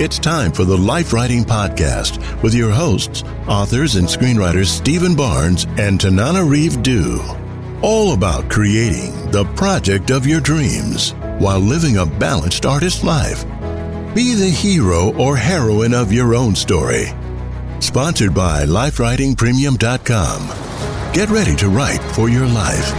It's time for the Life Writing Podcast with your hosts, authors and screenwriters Steven Barnes and Tananarive Due. All about creating the project of your dreams while living a balanced artist life. Be the hero or heroine of your own story. Sponsored by LifeWritingPremium.com. Get ready to write for your life.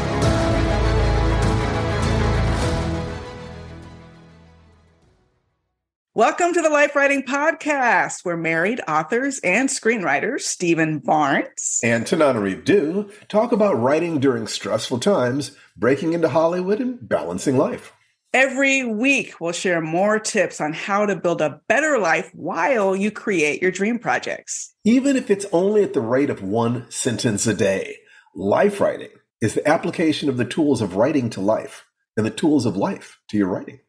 Welcome to the Life Writing Podcast. We're married authors and screenwriters, Steven Barnes and Tananarive Due, talk about writing during stressful times, breaking into Hollywood, and balancing life. Every week, we'll share more tips on how to build a better life while you create your dream projects. Even if it's only at the rate of one sentence a day, life writing is the application of the tools of writing to life and the tools of life to your writing.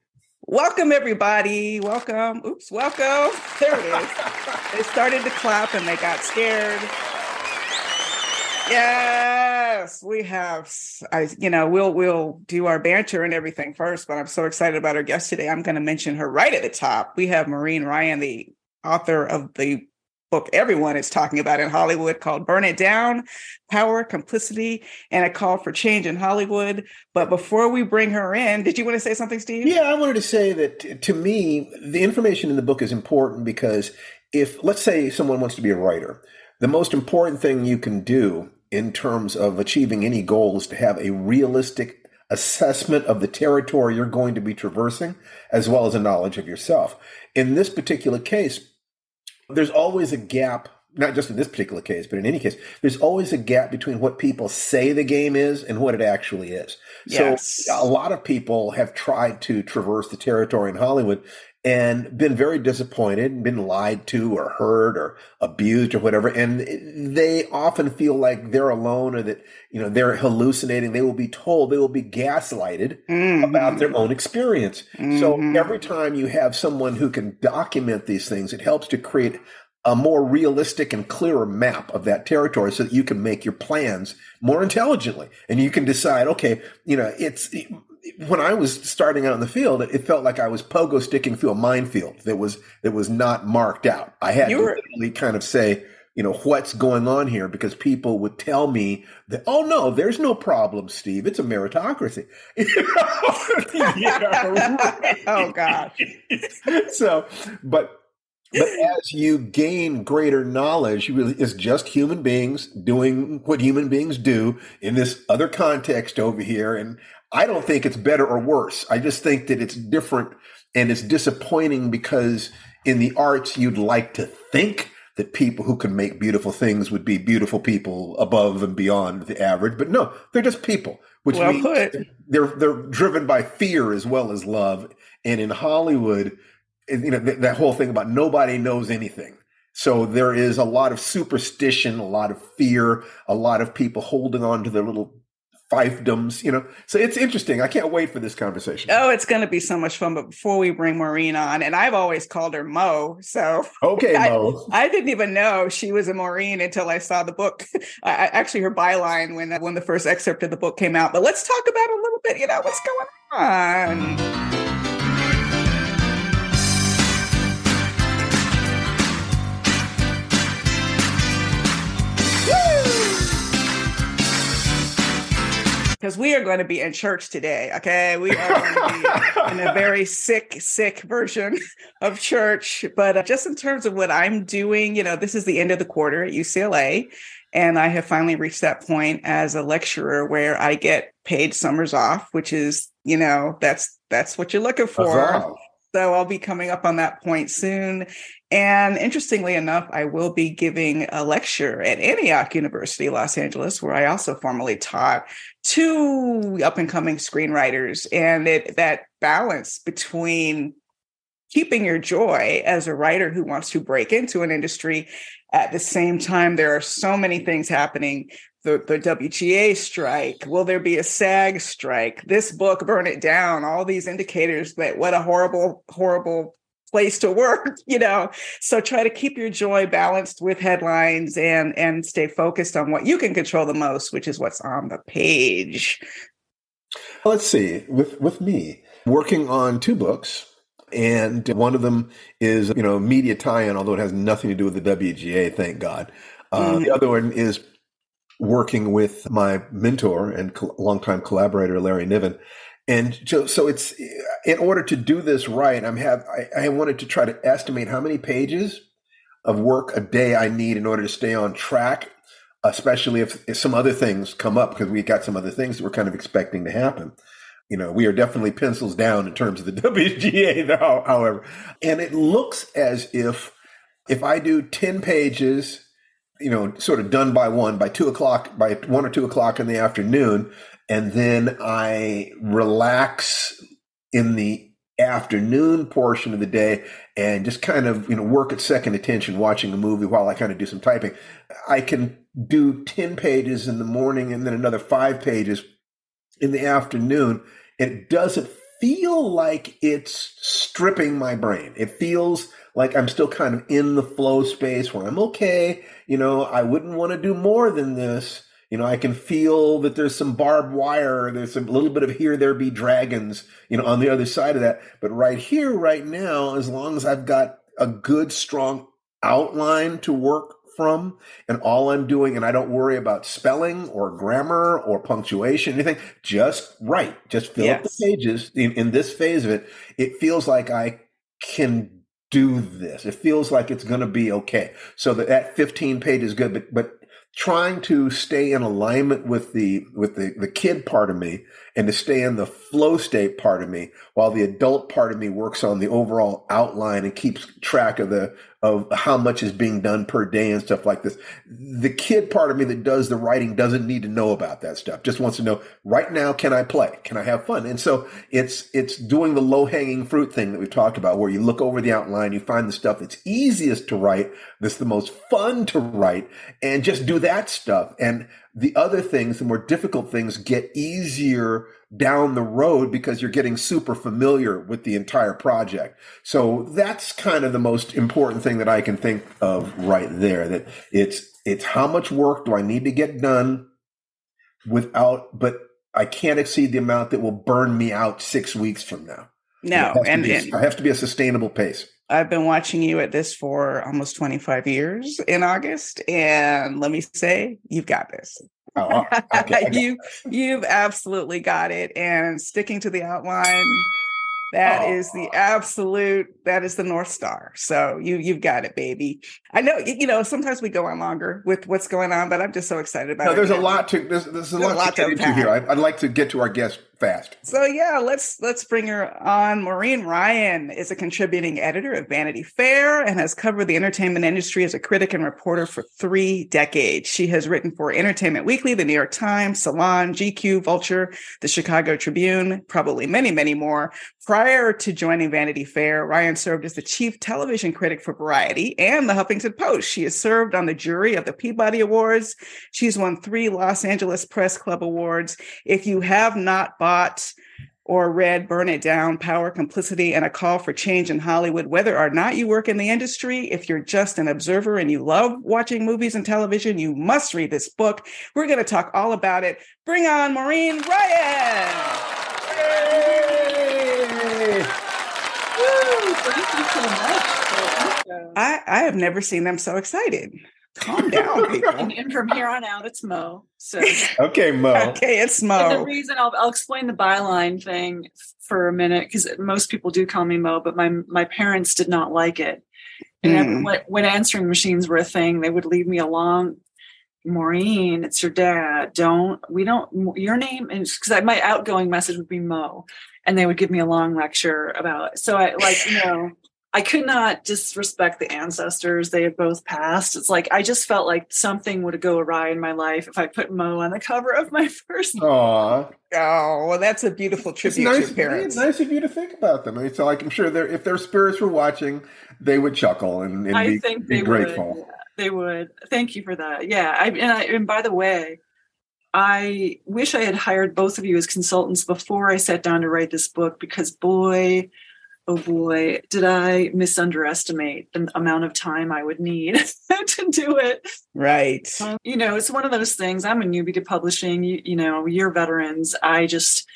Welcome, everybody. Welcome. Oops, welcome. There it is. they started to clap and they got scared. Yes, we have. I, you know, we'll we'll do our banter and everything first, but I'm so excited about our guest today. I'm going to mention her right at the top. We have Maureen Ryan, the author of the book everyone is talking about in Hollywood called Burn It Down Power, Complicity, and a Call for Change in Hollywood. But before we bring her in, did you want to say something, Steve? Yeah, I wanted to say that to me, the information in the book is important because if, let's say, someone wants to be a writer, the most important thing you can do in terms of achieving any goal is to have a realistic assessment of the territory you're going to be traversing, as well as a knowledge of yourself. In this particular case, there's always a gap not just in this particular case, but in any case, there's always a gap between what people say the game is and what it actually is. Yes. So a lot of people have tried to traverse the territory in Hollywood and been very disappointed, been lied to or hurt or abused or whatever. And they often feel like they're alone or that, you know, they're hallucinating. They will be told, they will be gaslighted mm-hmm. about their own experience. Mm-hmm. So every time you have someone who can document these things, it helps to create a more realistic and clearer map of that territory so that you can make your plans more intelligently and you can decide okay you know it's when I was starting out in the field, it felt like I was pogo sticking through a minefield that was that was not marked out. I had you to were, kind of say, you know, what's going on here because people would tell me that, oh no, there's no problem, Steve. It's a meritocracy. oh gosh. so, but but as you gain greater knowledge, really it's just human beings doing what human beings do in this other context over here. And I don't think it's better or worse. I just think that it's different and it's disappointing because in the arts, you'd like to think that people who can make beautiful things would be beautiful people above and beyond the average. But no, they're just people, which well means put. they're they're driven by fear as well as love. And in Hollywood, you know that whole thing about nobody knows anything. So there is a lot of superstition, a lot of fear, a lot of people holding on to their little fiefdoms, you know. So it's interesting. I can't wait for this conversation. Oh, it's going to be so much fun. But before we bring Maureen on, and I've always called her Mo, so okay, I, Mo. I didn't even know she was a Maureen until I saw the book. I, actually, her byline when when the first excerpt of the book came out. But let's talk about a little bit. You know what's going on. Because we are going to be in church today. Okay. We are going to be in a very sick, sick version of church. But uh, just in terms of what I'm doing, you know, this is the end of the quarter at UCLA. And I have finally reached that point as a lecturer where I get paid summers off, which is, you know, that's that's what you're looking for. So I'll be coming up on that point soon. And interestingly enough, I will be giving a lecture at Antioch University, Los Angeles, where I also formerly taught to up and coming screenwriters. And it, that balance between keeping your joy as a writer who wants to break into an industry at the same time, there are so many things happening the, the WGA strike? Will there be a SAG strike? This book, Burn It Down, all these indicators that what a horrible, horrible place to work, you know. So try to keep your joy balanced with headlines and and stay focused on what you can control the most, which is what's on the page. Let's see. With with me, working on two books. And one of them is, you know, media tie-in, although it has nothing to do with the WGA, thank God. Uh, mm-hmm. The other one is working with my mentor and co- longtime collaborator Larry Niven. And so, so it's in order to do this right. I'm have I, I wanted to try to estimate how many pages of work a day I need in order to stay on track, especially if, if some other things come up because we got some other things that we're kind of expecting to happen. You know, we are definitely pencils down in terms of the WGA, though, however. And it looks as if if I do 10 pages you know, sort of done by one, by two o'clock, by one or two o'clock in the afternoon. And then I relax in the afternoon portion of the day and just kind of, you know, work at second attention watching a movie while I kind of do some typing. I can do 10 pages in the morning and then another five pages in the afternoon. It doesn't feel like it's stripping my brain. It feels like I'm still kind of in the flow space where I'm okay. You know, I wouldn't want to do more than this. You know, I can feel that there's some barbed wire, there's a little bit of here, there be dragons, you know, on the other side of that. But right here, right now, as long as I've got a good, strong outline to work from and all I'm doing and I don't worry about spelling or grammar or punctuation anything just write just fill yes. up the pages in, in this phase of it it feels like I can do this. It feels like it's going to be okay. So that, that 15 page is good, but, but trying to stay in alignment with the, with the, the kid part of me and to stay in the flow state part of me while the adult part of me works on the overall outline and keeps track of the of how much is being done per day and stuff like this. The kid part of me that does the writing doesn't need to know about that stuff. Just wants to know right now, can I play? Can I have fun? And so it's, it's doing the low hanging fruit thing that we've talked about where you look over the outline, you find the stuff that's easiest to write, that's the most fun to write and just do that stuff. And the other things, the more difficult things get easier down the road because you're getting super familiar with the entire project. So that's kind of the most important thing that I can think of right there that it's it's how much work do I need to get done without but I can't exceed the amount that will burn me out 6 weeks from now. No, and, be, and I have to be a sustainable pace. I've been watching you at this for almost 25 years in August. And let me say, you've got this. Oh, okay. you you've absolutely got it. And sticking to the outline, that oh. is the absolute that is the north star so you you've got it baby i know you know sometimes we go on longer with what's going on but i'm just so excited about no, it there's a lot to there's, there's a, there's lot, a lot, to get into here I, would like to get to our guest fast. So yeah, let's let's bring her on. Maureen Ryan is a contributing editor of Vanity Fair and has covered the entertainment industry as a critic and reporter for three decades. She has written for Entertainment Weekly, The New York Times, Salon, GQ, Vulture, The Chicago Tribune, probably many, many more. Prior to joining Vanity Fair, Ryan served as the chief television critic for Variety and the Huffington Post. She has served on the jury of the Peabody Awards. She's won three Los Angeles Press Club Awards. If you have not bought or read Burn It Down, Power, Complicity, and a Call for Change in Hollywood, whether or not you work in the industry, if you're just an observer and you love watching movies and television, you must read this book. We're going to talk all about it. Bring on Maureen Ryan. Thank you so much. I, I have never seen them so excited. Calm down, people. and, and from here on out, it's Mo. So Okay, Mo. Okay, it's And the reason I'll, I'll explain the byline thing for a minute because most people do call me Mo, but my my parents did not like it. And Mm. when, when answering machines were a thing, they would leave me alone. Maureen, it's your dad. Don't we don't your name and because my outgoing message would be Mo, and they would give me a long lecture about. it. So I like you know. I could not disrespect the ancestors. They had both passed. It's like I just felt like something would go awry in my life if I put Mo on the cover of my first Aw. Oh, well, that's a beautiful It's tribute nice, to your parents. nice of you to think about them. I mean, so like, I'm sure they're, if their spirits were watching, they would chuckle and, and I be, think be they grateful. would. They would. Thank you for that. Yeah. I, and, I, and by the way, I wish I had hired both of you as consultants before I sat down to write this book because boy, oh boy, did I misunderestimate the amount of time I would need to do it. Right. You know, it's one of those things. I'm a newbie to publishing. You, you know, you're veterans. I just,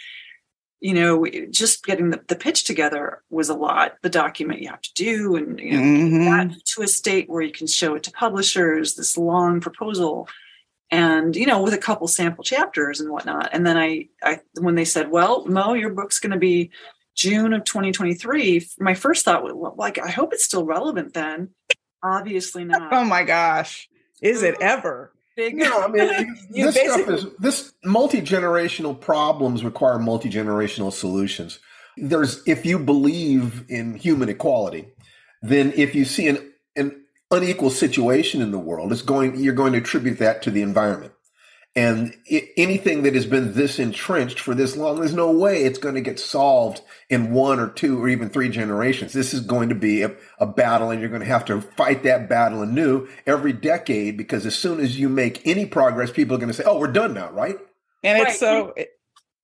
you know, just getting the, the pitch together was a lot. The document you have to do, and you know, Mhm. that to a state where you can show it to publishers. This long proposal, and you know, with a couple sample chapters and whatnot. And then I, I when they said, "Well, Mo, your book's going to be June of 2023," my first thought was, well, like, I hope it's still relevant then. Obviously not. Oh my gosh. Is it ever? Big. No, I mean, You this stuff is this multi generational problems require multi generational solutions. There's if you believe in human equality, then if you see an an unequal situation in the world, it's going you're going to attribute that to the environment. And i anything that has been this entrenched for this long, there's no way it's going to get solved in one or two or even three generations. This is going to be a, a battle, and you're going to have to fight that battle anew every decade because as soon as you make any progress, people are going to say, "Oh, we're done now, right?" And Right. it's so it-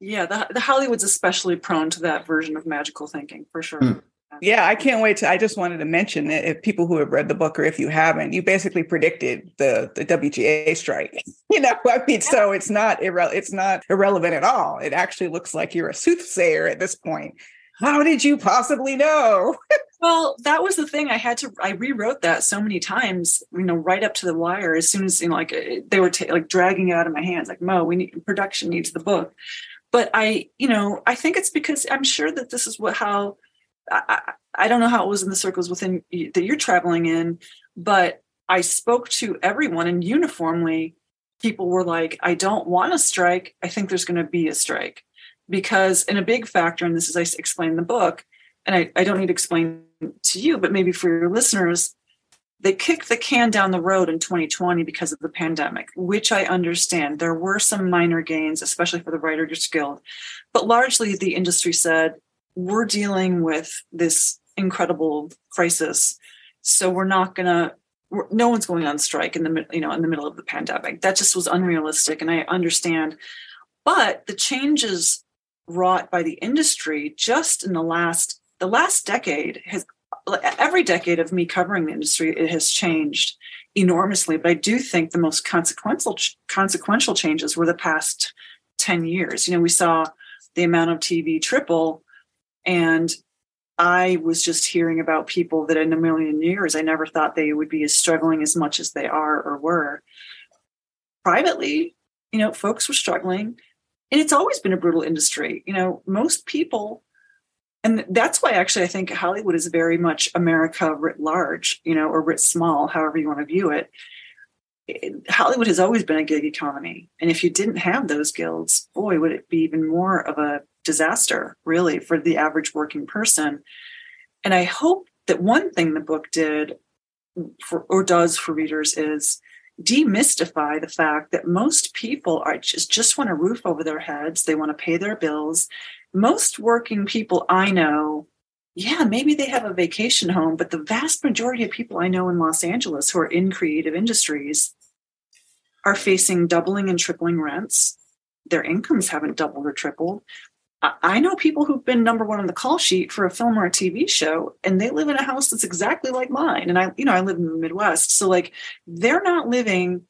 Yeah, the, the Hollywood's especially prone to that version of magical thinking for sure. Hmm. Yeah, I can't wait to I just wanted to mention that if people who have read the book or if you haven't, you basically predicted the the WGA strike. You know, I mean, so it's not irre- it's not irrelevant at all. It actually looks like you're a soothsayer at this point. How did you possibly know? Well, that was the thing. I had to. I rewrote that so many times. You know, right up to the wire. As soon as you know, like they were ta- like dragging it out of my hands. Like Mo, we need production needs the book. But I, you know, I think it's because I'm sure that this is what how. I, I, don't know how it was in the circles within that you're traveling in, but I spoke to everyone, and uniformly, people were like, "I don't want a strike. I think there's going to be a strike." Because, and a big factor in this, as I explained in the book, and I, I don't need to explain to you, but maybe for your listeners, they kicked the can down the road in 2020 because of the pandemic, which I understand. There were some minor gains, especially for the Writers Guild, but largely the industry said, we're dealing with this incredible crisis. So we're not going to, no one's going on strike in the, you know, in the middle of the pandemic. That just was unrealistic. And I understand. But the changes wrought by the industry just in the last the last decade has every decade of me covering the industry it has changed enormously but i do think the most consequential consequential changes were the past 10 years you know we saw the amount of tv triple and i was just hearing about people that in a million years i never thought they would be as struggling as much as they are or were. Privately you know folks were struggling. And it's always been a brutal industry. You know most people and that's why actually i think hollywood is very much america writ large you know or writ small however you want to view it. Hollywood has always been a gig economy. And if you didn't have those guilds boy would it be even more of a disaster, really, for the average working person. And I hope that one thing the book did for, or does for readers is demystify the fact that most people are just, just want a roof over their heads. They want to pay their bills. Most working people I know, yeah, maybe they have a vacation home, but the vast majority of people I know in Los Angeles who are in creative industries are facing doubling and tripling rents. Their incomes haven't doubled or tripled. I know people who've been number one on the call sheet for a film or a TV show, and they live in a house that's exactly like mine. And I, you know, I live in the Midwest. So, like, they're not living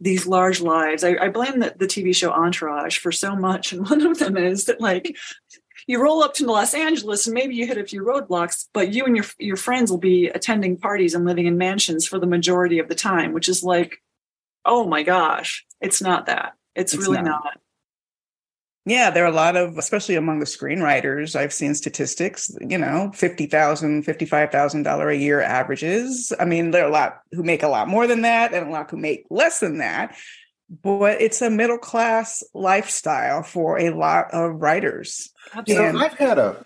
these large lives. I, I blame the, the TV show Entourage for so much. And one of them is that, like, you roll up to Los Angeles and maybe you hit a few roadblocks, but you and your your friends will be attending parties and living in mansions for the majority of the time, which is like, oh my gosh, it's not that. It's, it's really not. not. Yeah, there are a lot of, especially among the screenwriters, I've seen statistics, you know, $50,000, $55,000 a year averages. I mean, there are a lot who make a lot more than that and a lot who make less than that. But it's a middle class lifestyle for a lot of writers. Absolutely. And- I've had a,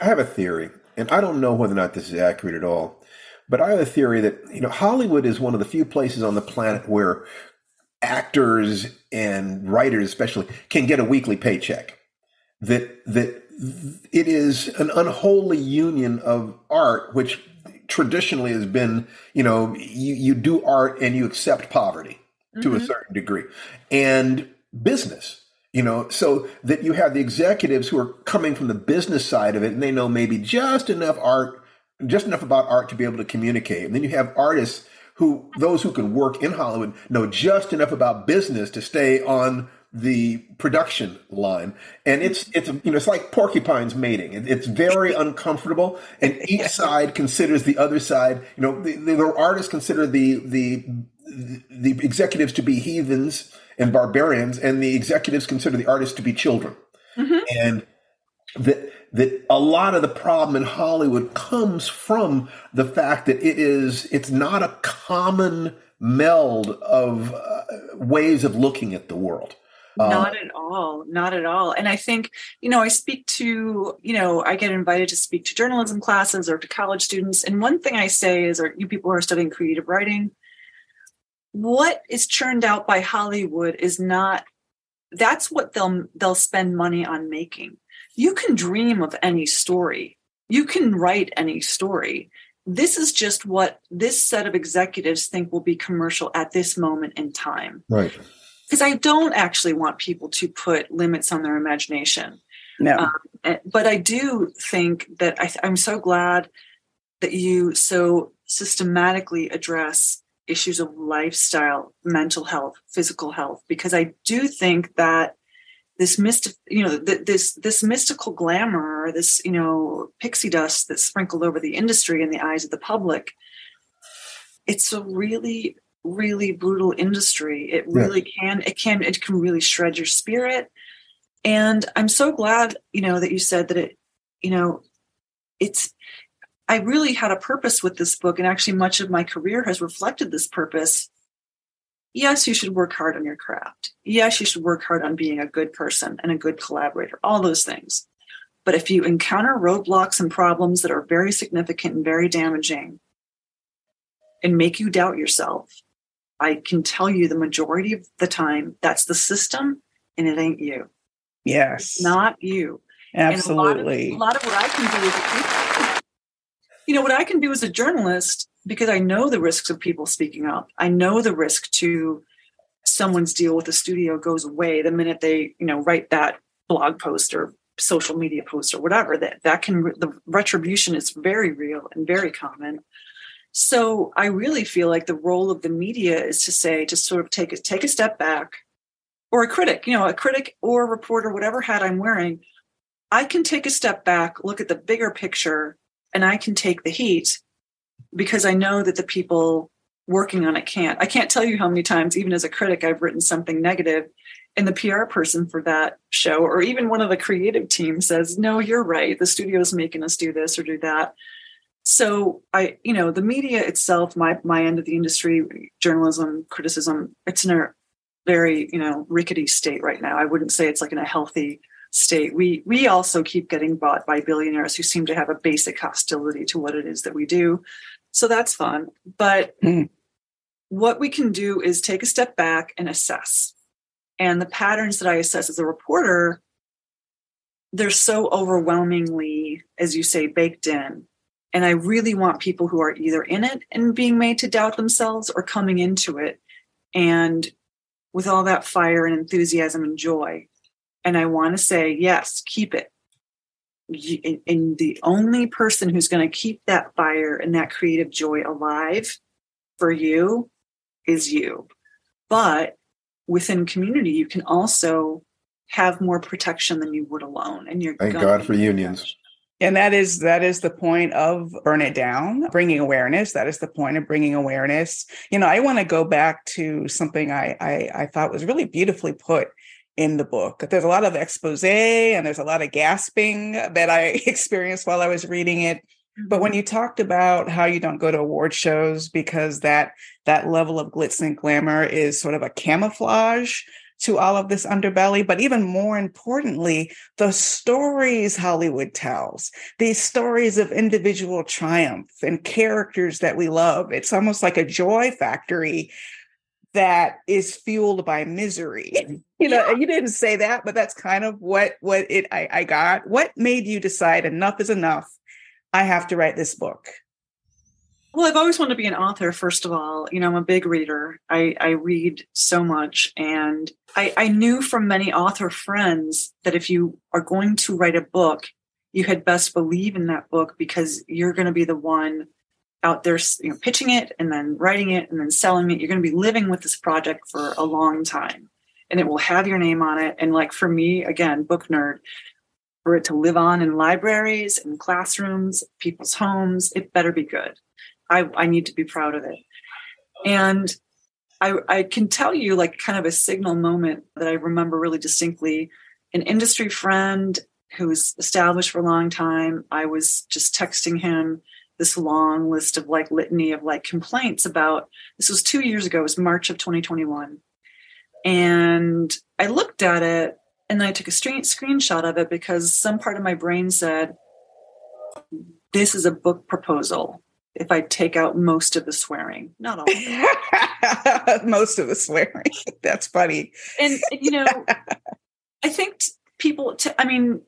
I have a theory, and I don't know whether or not this is accurate at all. But I have a theory that you know Hollywood is one of the few places on the planet where actors and writers especially can get a weekly paycheck. That that it is an unholy union of art which traditionally has been you know you, you do art and you accept poverty to mm-hmm. a certain degree. And business you know so that you have the executives who are coming from the business side of it and they know maybe just enough art just enough about art to be able to communicate. And then you have artists who those who can work in Hollywood know just enough about business to stay on the production line. And it's it's you know it's like porcupines mating. It's very uncomfortable and each side considers the other side. You know the, the artists consider the the the executives to be heathens and barbarians and the executives consider the artists to be children. Mm-hmm. and that that a lot of the problem in Hollywood comes from the fact that it is it's not a common meld of uh, ways of looking at the world. Uh, not at all, not at all. And I think, you know, I speak to, you know, I get invited to speak to journalism classes or to college students. And one thing I say is, or you people who are studying creative writing, what is churned out by Hollywood is not that's what they'll they'll spend money on making you can dream of any story, you can write any story. This is just what this set of executives think will be commercial at this moment in time. Right. Because I don't actually want people to put limits on their imagination. No. Um, eh, but I do think that I, I'm so glad that you so systematically address issues of lifestyle, mental health, physical health, because I do think that this mystic, you know, th- this this mystical glamour, this you know pixie dust that's sprinkled over the industry in the eyes of the public. It's a really, really brutal industry. It really yeah. can, it can, it can really shred your spirit. And I'm so glad, you know, that you said that it, you know, it's. I really had a purpose with this book, and actually, much of my career has reflected this purpose yes, you should work hard on your craft. Yes, you should work hard on being a good person and a good collaborator, all those things. But if you encounter roadblocks and problems that are very significant and very damaging and make you doubt yourself, I can tell you the majority of the time that's the system and it ain't you. Yes. It's not you. Absolutely. A lot, of, a lot of what I can do is, you know, what I can do as a journalist because I know the risks of people speaking up. I know the risk to someone's deal with the studio goes away the minute they, you know, write that blog post or social media post or whatever that that can the retribution is very real and very common. So I really feel like the role of the media is to say to sort of take a take a step back or a critic, you know, a critic or a reporter whatever hat I'm wearing, I can take a step back, look at the bigger picture and I can take the heat because I know that the people working on it can't. I can't tell you how many times, even as a critic, I've written something negative and the PR person for that show, or even one of the creative team says, No, you're right. The studio's making us do this or do that. So I, you know, the media itself, my my end of the industry, journalism, criticism, it's in a very, you know, rickety state right now. I wouldn't say it's like in a healthy state. We we also keep getting bought by billionaires who seem to have a basic hostility to what it is that we do. So that's fun. But mm. what we can do is take a step back and assess. And the patterns that I assess as a reporter, they're so overwhelmingly, as you say, baked in. And I really want people who are either in it and being made to doubt themselves or coming into it and with all that fire and enthusiasm and joy. And I want to say, yes, keep it. And the only person who's going to keep that fire and that creative joy alive for you is you. But within community, you can also have more protection than you would alone. And you're thank God for unions. And that is that is the point of burn it down, bringing awareness. That is the point of bringing awareness. You know, I want to go back to something I, I I thought was really beautifully put in the book. There's a lot of expose and there's a lot of gasping that I experienced while I was reading it. But when mm-hmm. you talked about how you don't go to award shows because that that level of glitz and glamour is sort of a camouflage to all of this underbelly, but even more importantly, the stories Hollywood tells, these stories of individual triumph and characters that we love. It's almost like a joy factory that is fueled by misery. You know, yeah. you didn't say that, but that's kind of what what it I, I got. What made you decide enough is enough? I have to write this book. Well, I've always wanted to be an author, first of all. You know, I'm a big reader. I, I read so much. And I, I knew from many author friends that if you are going to write a book, you had best believe in that book because you're going to be the one out there you know, pitching it and then writing it and then selling it. You're going to be living with this project for a long time and it will have your name on it. And like for me, again, book nerd, for it to live on in libraries and classrooms, people's homes, it better be good. I, I need to be proud of it. And I, I can tell you, like, kind of a signal moment that I remember really distinctly. An industry friend who was established for a long time, I was just texting him this long list of like litany of like complaints about this was two years ago, it was March of 2021. And I looked at it and then I took a screenshot of it because some part of my brain said, This is a book proposal if I take out most of the swearing, not all. most of the swearing. That's funny. And you know, I think t- people. T- I mean,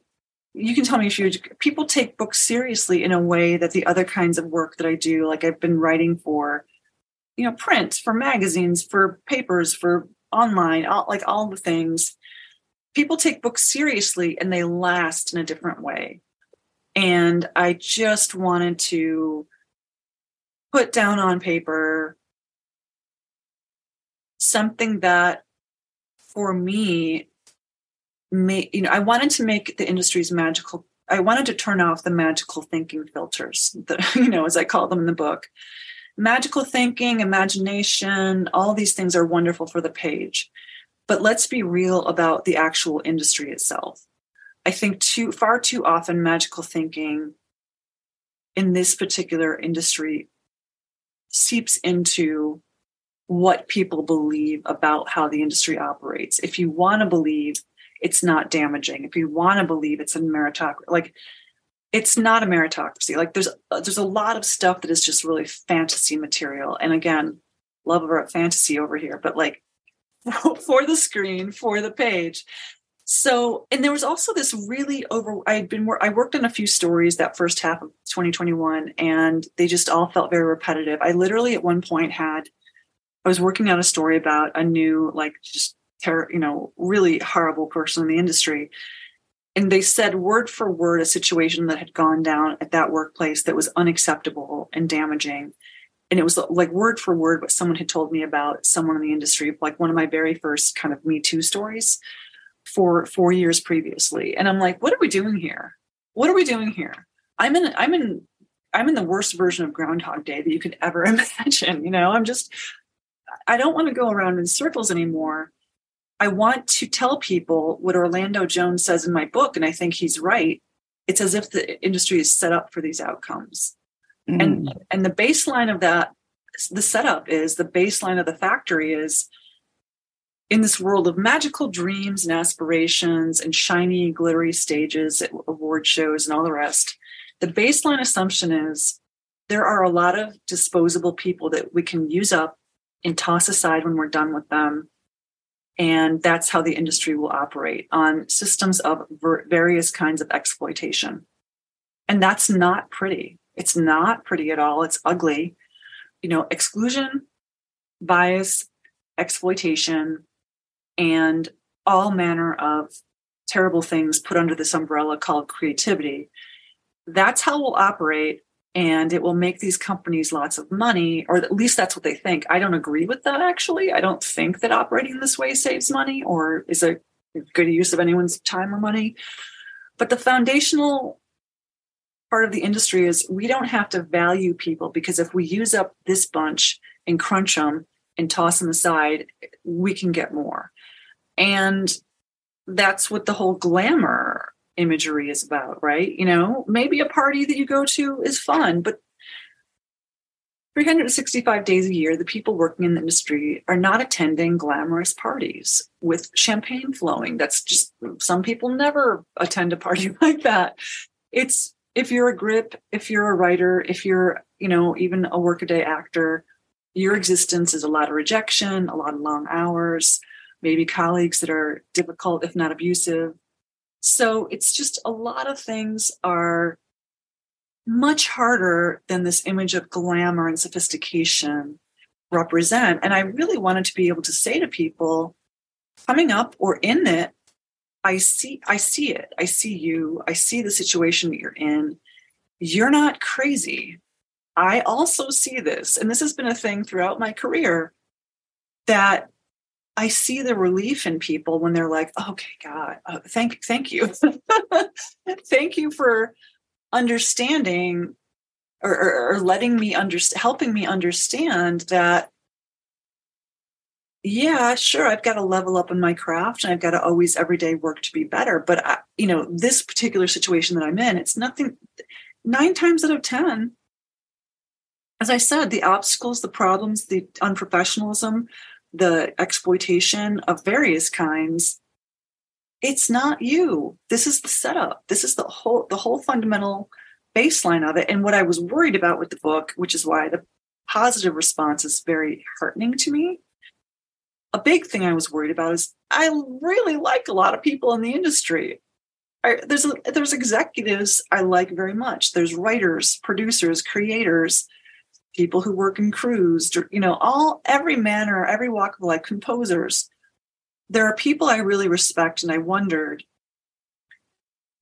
you can tell me if you people take books seriously in a way that the other kinds of work that I do, like I've been writing for, you know, print, for magazines, for papers, for online, all, like all the things. People take books seriously and they last in a different way. And I just wanted to put down on paper something that for me may you know i wanted to make the industry's magical i wanted to turn off the magical thinking filters that you know as i call them in the book magical thinking imagination all these things are wonderful for the page but let's be real about the actual industry itself i think too far too often magical thinking in this particular industry seeps into what people believe about how the industry operates. If you want to believe it's not damaging, if you want to believe it's a meritocracy, like it's not a meritocracy. Like there's there's a lot of stuff that is just really fantasy material. And again, love about fantasy over here, but like for the screen, for the page, so, and there was also this really over, I'd been, I worked on a few stories that first half of 2021, and they just all felt very repetitive. I literally at one point had, I was working on a story about a new, like, just, ter- you know, really horrible person in the industry. And they said word for word a situation that had gone down at that workplace that was unacceptable and damaging. And it was like word for word what someone had told me about someone in the industry, like one of my very first kind of Me Too stories for four years previously. And I'm like, what are we doing here? What are we doing here? I'm in, I'm in, I'm in the worst version of Groundhog Day that you could ever imagine. You know, I'm just, I don't want to go around in circles anymore. I want to tell people what Orlando Jones says in my book, and I think he's right. It's as if the industry is set up for these outcomes. Mm. And and the baseline of that, the setup is the baseline of the factory is in this world of magical dreams and aspirations and shiny, glittery stages at award shows and all the rest, the baseline assumption is there are a lot of disposable people that we can use up and toss aside when we're done with them. And that's how the industry will operate on systems of ver- various kinds of exploitation. And that's not pretty. It's not pretty at all. It's ugly. You know, exclusion, bias, exploitation, and all manner of terrible things put under this umbrella called creativity. That's how we'll operate and it will make these companies lots of money, or at least that's what they think. I don't agree with that actually. I don't think that operating this way saves money or is a good use of anyone's time or money. But the foundational part of the industry is we don't have to value people because if we use up this bunch and crunch them and toss them aside, we can get more. And that's what the whole glamour imagery is about, right? You know, maybe a party that you go to is fun, but 365 days a year, the people working in the industry are not attending glamorous parties with champagne flowing. That's just some people never attend a party like that. It's if you're a grip, if you're a writer, if you're, you know, even a workaday actor, your existence is a lot of rejection, a lot of long hours, maybe colleagues that are difficult, if not abusive, so it's just a lot of things are much harder than this image of glamour and sophistication represent. And I really wanted to be able to say to people coming up or in it, I see, I see it. I see you. I see the situation that you're in. You're not crazy. I also see this. And this has been a thing throughout my career that I see the relief in people when they're like, "Okay, God, oh, thank, thank you, thank you for understanding or, or, or letting me understand, helping me understand that." Yeah, sure. I've got to level up in my craft, and I've got to always every day work to be better. But I, you know, this particular situation that I'm in, it's nothing. Nine times out of ten, as I said, the obstacles, the problems, the unprofessionalism, the exploitation of various kinds it's not you. This is the setup. This is the whole the whole fundamental baseline of it. And what i was worried about with the book which is why the positive response is very heartening to me a big thing i was worried about is i really like a lot of people in the industry. I, there's there's executives i like very much. There's writers producers creators people who work in crews, you know, all every manner, every walk of life, composers. There are people I really respect, and I wondered,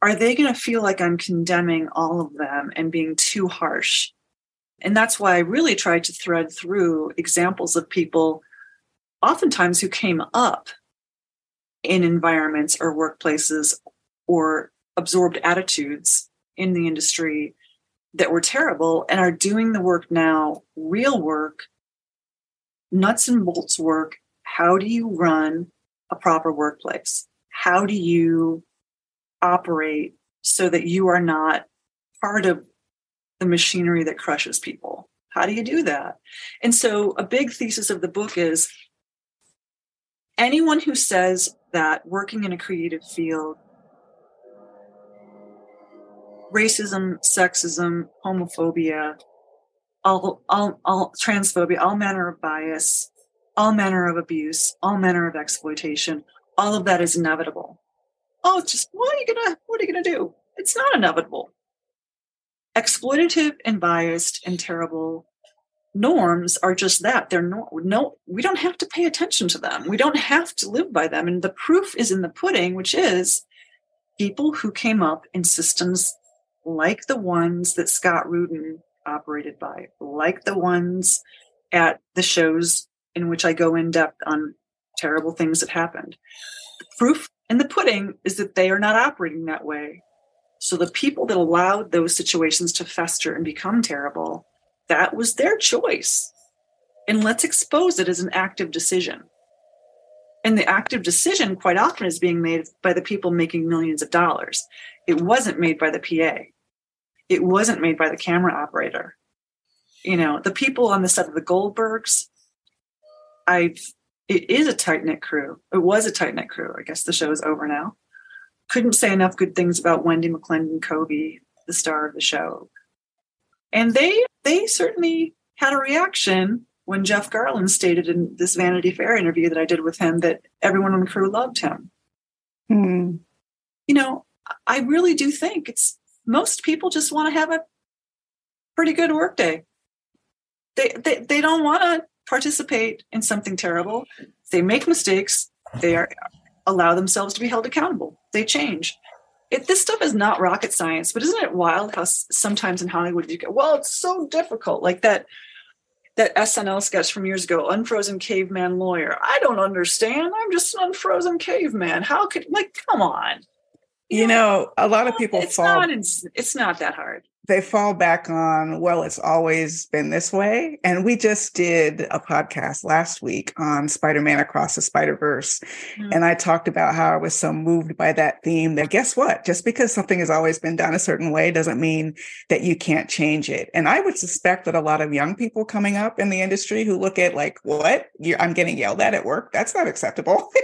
are they going to feel like I'm condemning all of them and being too harsh? And that's why I really tried to thread through examples of people, oftentimes who came up in environments or workplaces or absorbed attitudes in the industry that were terrible and are doing the work now, real work, nuts and bolts work. How do you run a proper workplace? How do you operate so that you are not part of the machinery that crushes people? How do you do that? And so, a big thesis of the book is anyone who says that working in a creative field racism, sexism, homophobia, all, all, all transphobia, all manner of bias, all manner of abuse, all manner of exploitation, all of that is inevitable. Oh, it's just what are you gonna what are you gonna do? It's not inevitable. Exploitative and biased and terrible norms are just that. They're no, no, we don't have to pay attention to them. We don't have to live by them. And the proof is in the pudding, which is people who came up in systems like the ones that Scott Rudin operated by, like the ones at the shows in which I go in depth on terrible things that happened. The proof in the pudding is that they are not operating that way. So the people that allowed those situations to fester and become terrible, that was their choice. And let's expose it as an active decision. And the active decision quite often is being made by the people making millions of dollars. It wasn't made by the PA it wasn't made by the camera operator. You know, the people on the set of the Goldbergs, I've it is a tight knit crew. It was a tight knit crew. I guess the show is over now. Couldn't say enough good things about Wendi McLendon-Covey, the star of the show. And they they certainly had a reaction when Jeff Garlin stated in this Vanity Fair interview that I did with him that everyone on the crew loved him. Hmm. You know, I really do think it's most people just want to have a pretty good workday. They, they they don't want to participate in something terrible. They make mistakes. They are allow themselves to be held accountable. They change. It, this stuff is not rocket science, but isn't it wild how sometimes in Hollywood you go, well, it's so difficult. Like that that SNL sketch from years ago, Unfrozen Caveman Lawyer. I don't understand. I'm just an unfrozen caveman. How could like come on? You know, a lot of people it's fall not it's, it's not that hard. they fall back on, well, it's always been this way. And we just did a podcast last week on Spider-Man Across the Spider-Verse. Mhm. And I talked about how I was so moved by that theme that guess what? Just because something has always been done a certain way doesn't mean that you can't change it. And I would suspect that a lot of young people coming up in the industry who look at like, what? you I'm getting yelled at at work. That's not acceptable.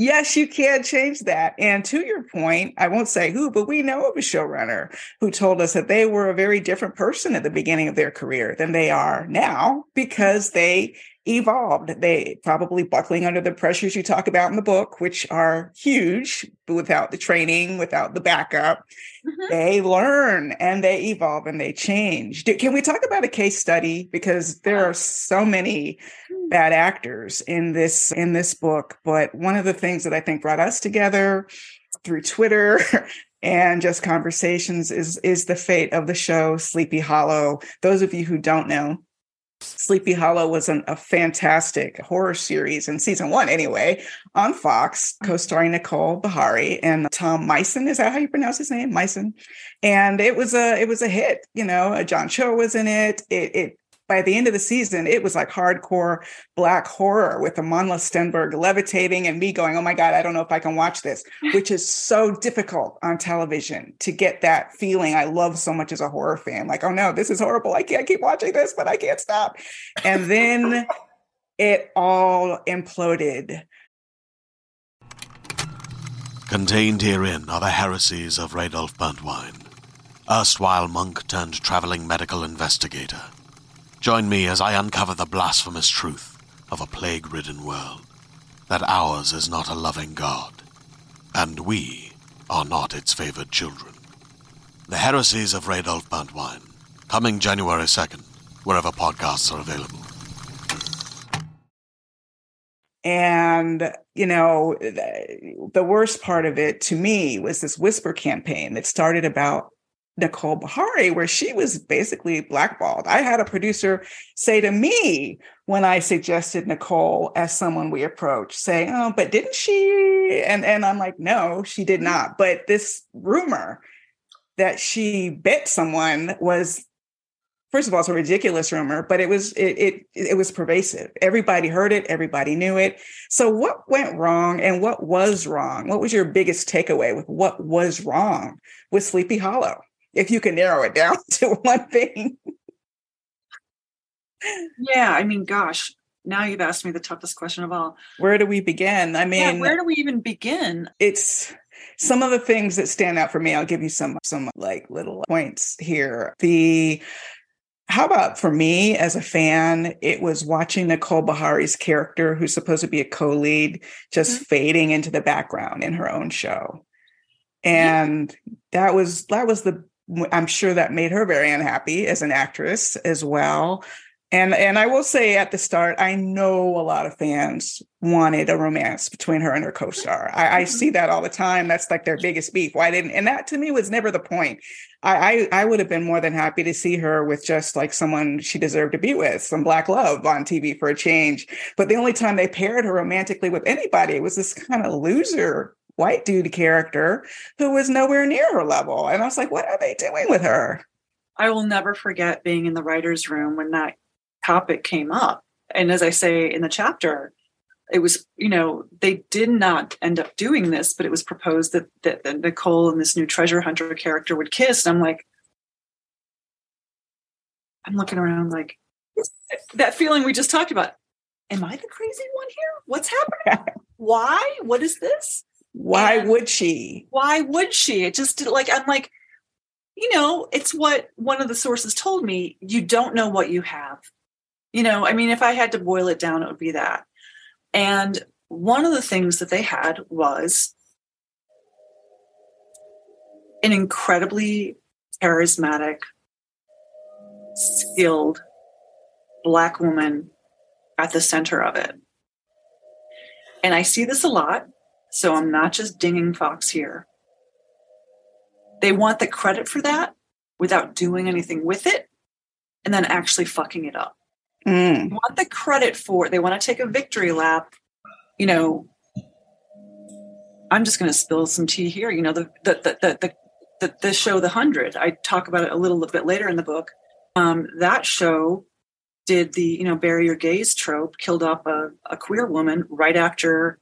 Yes, you can change that. And to your point, I won't say who, but we know of a showrunner who told us that they were a very different person at the beginning of their career than they are now because they evolved. They probably buckling under the pressures you talk about in the book, which are huge, but without the training, without the backup, Mhm. they learn and they evolve and they change. Can we talk about a case study? Because there are so many bad actors in this in this book but one of the things that i think brought us together through twitter and just conversations is is the fate of the show sleepy hollow those of you who don't know sleepy hollow was an, a fantastic horror series in season one anyway on fox co-starring nicole beharie and tom Mison. is that how you pronounce his name Mison? and it was a it was a hit you know john cho was in it it, it by the end of the season, it was like hardcore black horror with Amandla Stenberg levitating and me going, oh my God, I don't know if I can watch this, which is so difficult on television to get that feeling I love so much as a horror fan. Like, oh no, this is horrible. I can't keep watching this, but I can't stop. And then it all imploded. Contained herein are the heresies of Radolf Burntwine, erstwhile monk turned traveling medical investigator. Join me as I uncover the blasphemous truth of a plague ridden world that ours is not a loving God, and we are not its favored children. The heresies of Radolf Burntwine, coming January 2nd, wherever podcasts are available. And, you know, the worst part of it to me was this whisper campaign that started about Nicole Beharie, where she was basically blackballed. I had a producer say to me when I suggested Nicole as someone we approach, say, "Oh, but didn't she?" And and I'm like, "No, she did not." But this rumor that she bit someone was first of all, it's a ridiculous rumor, but it was it, it it was pervasive. Everybody heard it, everybody knew it. So what went wrong and what was wrong? What was your biggest takeaway with what was wrong with Sleepy Hollow? If you can narrow it down to one thing. Yeah, I mean, gosh, now you've asked me the toughest question of all. Where do we begin? I mean, yeah, where do we even begin? it's some of the things that stand out for me. I'll give you some some like little points here. The how about for me as a fan, it was watching Nicole Beharie's character, who's supposed to be a co-lead, just Mhm. fading into the background in her own show. And that was that was the I'm sure that made her very unhappy as an actress as well. And and I will say at the start, I know a lot of fans wanted a romance between her and her co-star. I, I Mhm. see that all the time. That's like their biggest beef. Why didn't? And that to me was never the point. I, I I would have been more than happy to see her with just like someone she deserved to be with, some black love on TV for a change. But the only time they paired her romantically with anybody was this kind of loser white dude character who was nowhere near her level. And I was like, what are they doing with her? I will never forget being in the writer's room when that topic came up. And as I say in the chapter, it was, you know, they did not end up doing this, but it was proposed that, that, that Nicole and this new treasure hunter character would kiss. And I'm like, I'm looking around like that feeling we just talked about. am I the crazy one here? What's happening? Why? What is this? Why And- would she? Why would she? It just like I'm like, you know, it's what one of the sources told me. You don't know what you have. You know, I mean, if I had to boil it down, it would be that. And one of the things that they had was an incredibly charismatic, skilled black woman at the center of it. And I see this a lot. So I'm not just dinging Fox here. They want the credit for that without doing anything with it and then actually fucking it up. Mm. They want the credit for it. They want to take a victory lap. You know, I'm just going to spill some tea here. You know, the the the the the, the, the show The Hundred. I talk about it a little bit later in the book. Um, that show did the you know bury your gays trope, killed off a, a queer woman right after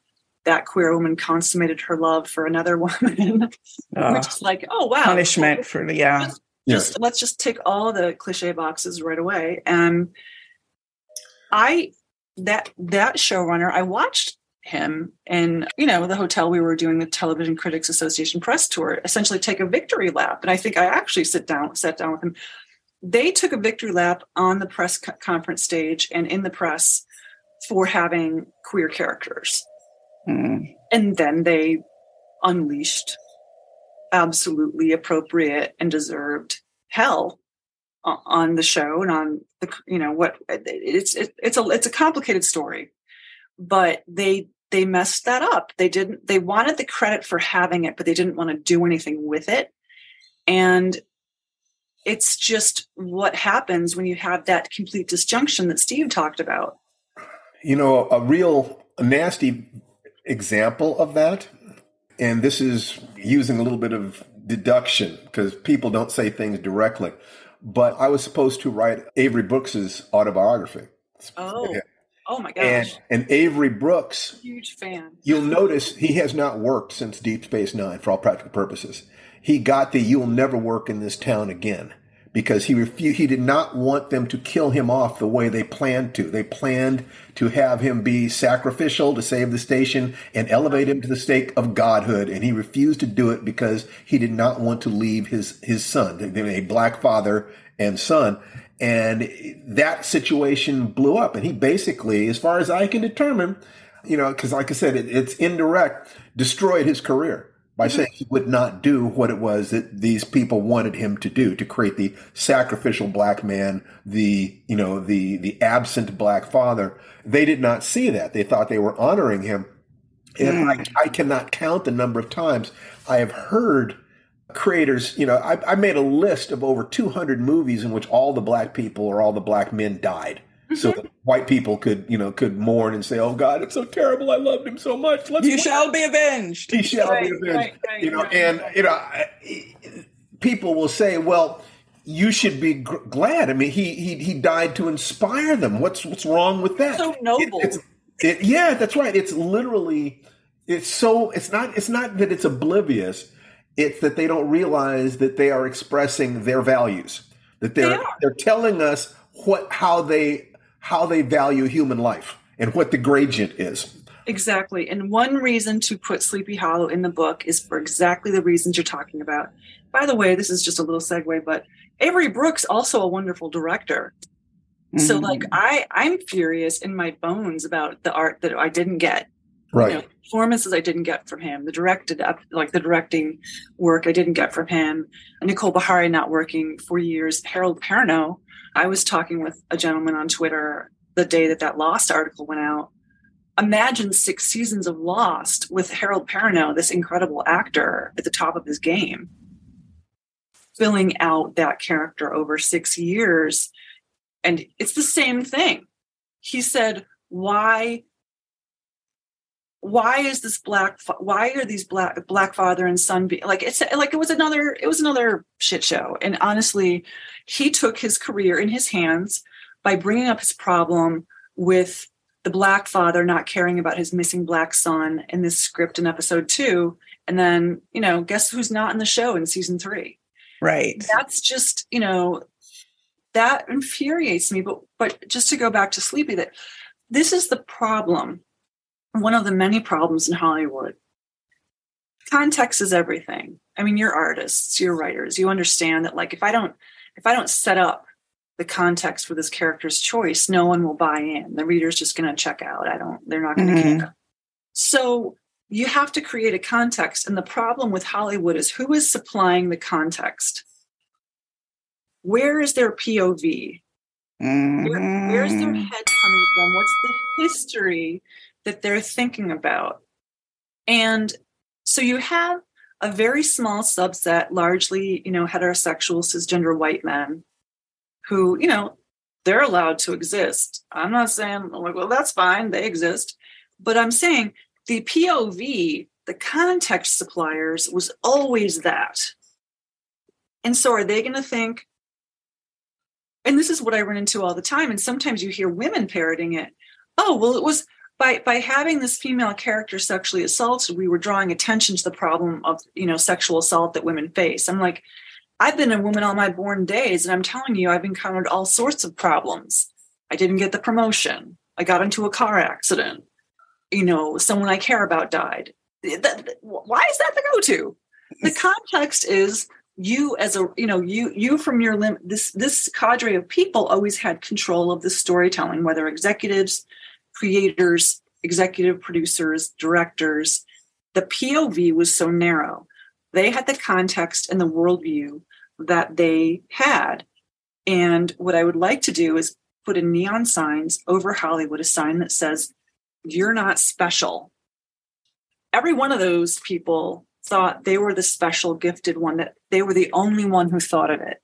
that queer woman consummated her love for another woman, Uh, which is like, oh wow, punishment for the yeah. Just, just let's just tick all the cliche boxes right away. And I that that showrunner, I watched him in you know the hotel we were doing the Television Critics Association press tour, essentially take a victory lap. And I think I actually sit down sat down with him. They took a victory lap on the press conference stage and in the press for having queer characters And then they unleashed absolutely appropriate and deserved hell on the show and on the you know what it's it, it's a it's a complicated story. But they they messed that up. They didn't they wanted the credit for having it but they didn't want to do anything with it. And it's just what happens when you have that complete disjunction that steve talked about. You know, a real nasty example of that, and this is using a little bit of deduction because people don't say things directly, but I was supposed to write Avery Brooks's autobiography. oh Yeah. oh my gosh And, and Avery Brooks, huge fan you'll notice he has not worked since Deep Space Nine for all practical purposes. He got the "You'll never work in this town again" because he refused. He did not want them to kill him off the way they planned to. They planned to have him be sacrificial to save the station and elevate him to the stake of godhood, and he refused to do it because he did not want to leave his his son, a black father and son. And that situation blew up, and he basically, as far as I can determine, you know, because like I said, it, it's indirect, destroyed his career by saying he would not do what it was that these people wanted him to do to create the sacrificial black man, the you know the the absent black father. They did not see that. They thought they were honoring him, and I, hmm. I cannot count the number of times I have heard creators. You know, I, I made a list of over 200 movies in which all the black people or all the black men died. So mm-hmm. that white people could, you know, could mourn and say, "Oh God, it's so terrible. I loved him so much. Let's You shall be avenged. he shall Right, be avenged. right, right, you know, and you know, people will say, "Well, you should be gr- glad." I mean, he he he died to inspire them. What's what's wrong with that? So noble. It- it's- it- yeah, that's right. It's literally, it's so. It's not. It's not that it's oblivious. It's that they don't realize that they are expressing their values. That they're They are. they're telling us what how they how they value human life and what the gradient is. Exactly. And one reason to put Sleepy Hollow in the book is for exactly the reasons you're talking about. By the way, this is just a little segue, but Avery Brooks also a wonderful director. So Mhm. like I I'm furious in my bones about the art that I didn't get. Right. You know, performances I didn't get from him, the directed up like the directing work I didn't get from him, Nicole Beharie not working for years, Harold Perrineau. I was talking with a gentleman on Twitter the day that that Lost article went out. Imagine six seasons of Lost with Harold Perrineau, this incredible actor at the top of his game, filling out that character over six years. And it's the same thing. He said, Why why is this black why are these black black father and son be like it's like it was another it was another shit show and honestly he took his career in his hands by bringing up his problem with the black father not caring about his missing black son in this script in episode 2 and then you know guess who's not in the show in season 3 right. that's just you know that infuriates me but but just to go back to sleepy that this is the problem. One of the many problems in Hollywood. Context is everything. I mean, you're artists, you're writers. You understand that, like, if I don't, if I don't set up the context for this character's choice, no one will buy in. The reader's just going to check out. I don't. They're not going to Mhm. care. So you have to create a context, and the problem with Hollywood is who is supplying the context. Where is their POV? Where, where's their head coming from? What's the history that they're thinking about? And so you have a very small subset, largely, you know, heterosexual, cisgender white men who, you know, they're allowed to exist. I'm not saying, I'm like, well, that's fine, they exist. But I'm saying the POV, the context suppliers, was always that. And so are they going to think, and this is what I run into all the time. And sometimes you hear women parroting it. Oh, well, it was by by having this female character sexually assaulted, we were drawing attention to the problem of you know sexual assault that women face. I'm like, I've been a woman all my born days, and I'm telling you, I've encountered all sorts of problems. I didn't get the promotion. I got into a car accident. You know, someone I care about died. That- why is that the go-to? The context is you as a you know you you from your lim this this cadre of people always had control of the storytelling whether executives creators executive producers directors the pov was so narrow. They had the context and the worldview that they had. And what i would like to do is put in neon signs over hollywood a sign that says you're not special. Every one of those people thought they were the special gifted one that they were the only one who thought of it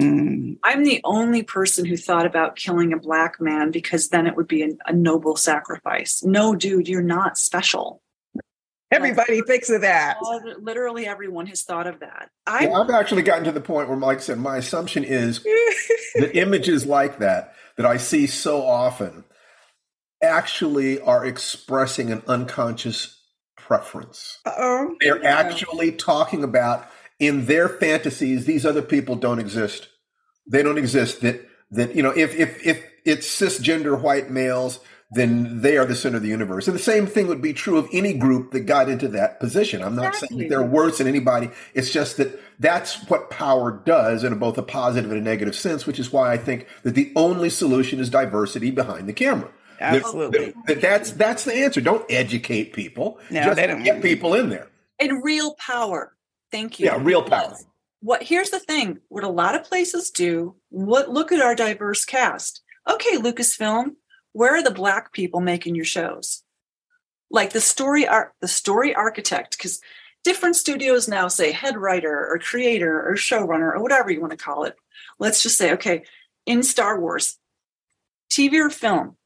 Mm. i'm the only person who thought about killing a black man because then it would be a, a noble sacrifice no dude you're not special Everybody thinks of that. Literally everyone has thought of that i Yeah, I've actually gotten to the point where, like I said, my assumption is that images like that that I see so often actually are expressing an unconscious preference. Uh-oh. They're actually talking about in their fantasies these other people don't exist. They don't exist. That that you know if if if it's cisgender white males, then they are the center of the universe. And the same thing would be true of any group that got into that position. I'm not saying that they're worse than anybody. It's just that that's what power does in both a positive and a negative sense, which is why I think that the only solution is diversity behind the camera. That- Absolutely. that- that's that's the answer. Don't educate people. No, just they don't- get people in there. and real power thank you. Yeah, real power. what here's the thing. What a lot of places do what look at our diverse cast. Okay lucasfilm where are the black people making your shows? Like the story art the story architect because different studios now say head writer or creator or showrunner or whatever you want to call it. Let's just say okay in star wars tv or film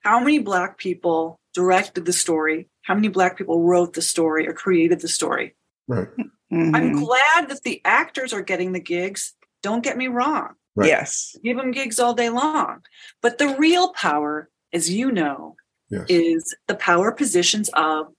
how many black people directed the story? How many black people wrote the story or created the story? Right. I'm Mhm. glad that the actors are getting the gigs. Don't get me wrong. Right. Yes. Give them gigs all day long. But the real power, as you know, Yes. is the power positions of,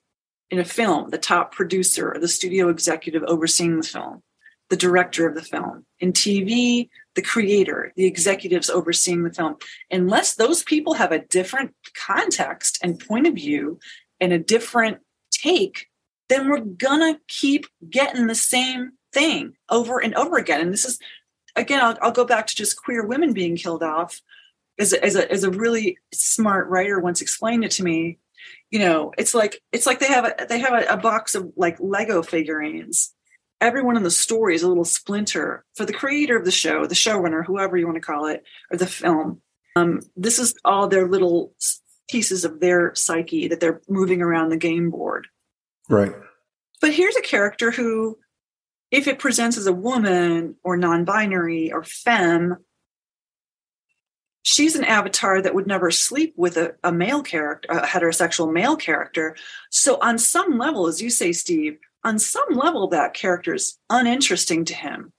in a film, the top producer or the studio executive overseeing the film, the director of the film. In TV, the creator, the executives overseeing the film. Unless those people have a different context and point of view and a different take, then we're gonna keep getting the same thing over and over again. And this is, again, I'll, I'll go back to just queer women being killed off. As a, as a as a really smart writer once explained it to me, you know, it's like it's like they have a they have a, a box of like Lego figurines. Everyone in the story is a little splinter for the creator of the show, the showrunner, whoever you want to call it, or the film. Um, this is all their little pieces of their psyche that they're moving around the game board. Right. But here's a character who, if it presents as a woman or non binary or femme, she's an avatar that would never sleep with a, a male character, a heterosexual male character. So, on some level, as you say, Steve, on some level, that character is uninteresting to him.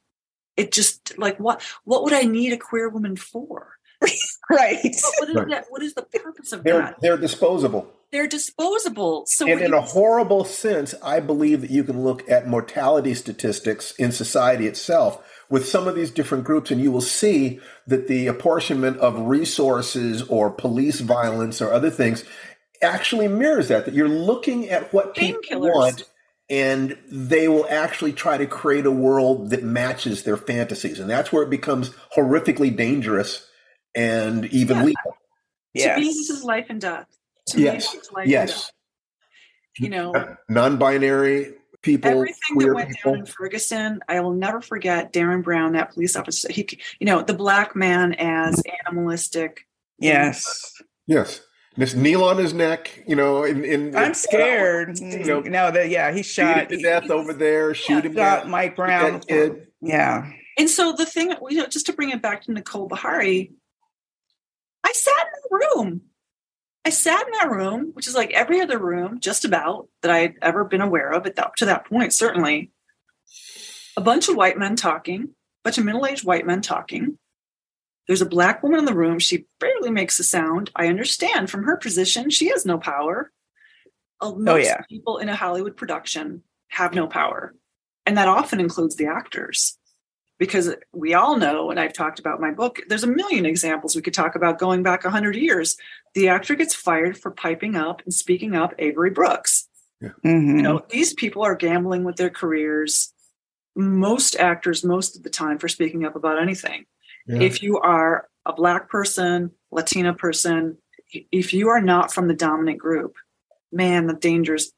It just like what what would I need a queer woman for? Right. What, what is Right. that? What is the purpose of They're that? they're disposable. They're disposable. So And in you- a horrible sense, I believe that you can look at mortality statistics in society itself, with some of these different groups, and you will see that the apportionment of resources or police violence or other things actually mirrors that. That you're looking at what people want, and they will actually try to create a world that matches their fantasies, and that's where it becomes horrifically dangerous and even yeah. lethal. Yes. To me, this is life and death. To yes. Me, yes. You know, uh, non-binary people. Everything that went people. down in Ferguson, I will never forget. Darren Brown, that police officer. He, you know, the black man as animalistic. Yes. Yes. This kneel on his neck, you know. In, in I'm scared. You mm, know, no, that yeah, he shot to death over there. Shoot yeah, him. Shot Mike Brown. Yeah. And so the thing, you know, just to bring it back to Nicole Beharie, I sat in the room. I sat in that room, which is like every other room, just about that I had ever been aware of at that, to that point, certainly. A bunch of white men talking, a bunch of middle aged white men talking. There's a black woman in the room. She barely makes a sound. I understand from her position, she has no power. Uh, most oh, yeah. people in a Hollywood production have no power. And that often includes the actors because we all know and i've talked about my book there's a million examples we could talk about going back 100 years the actor gets fired for piping up and speaking up avery brooks yeah. mm-hmm. you know these people are gambling with their careers most actors most of the time for speaking up about anything yeah. if you are a black person latina person if you are not from the dominant group man the dangers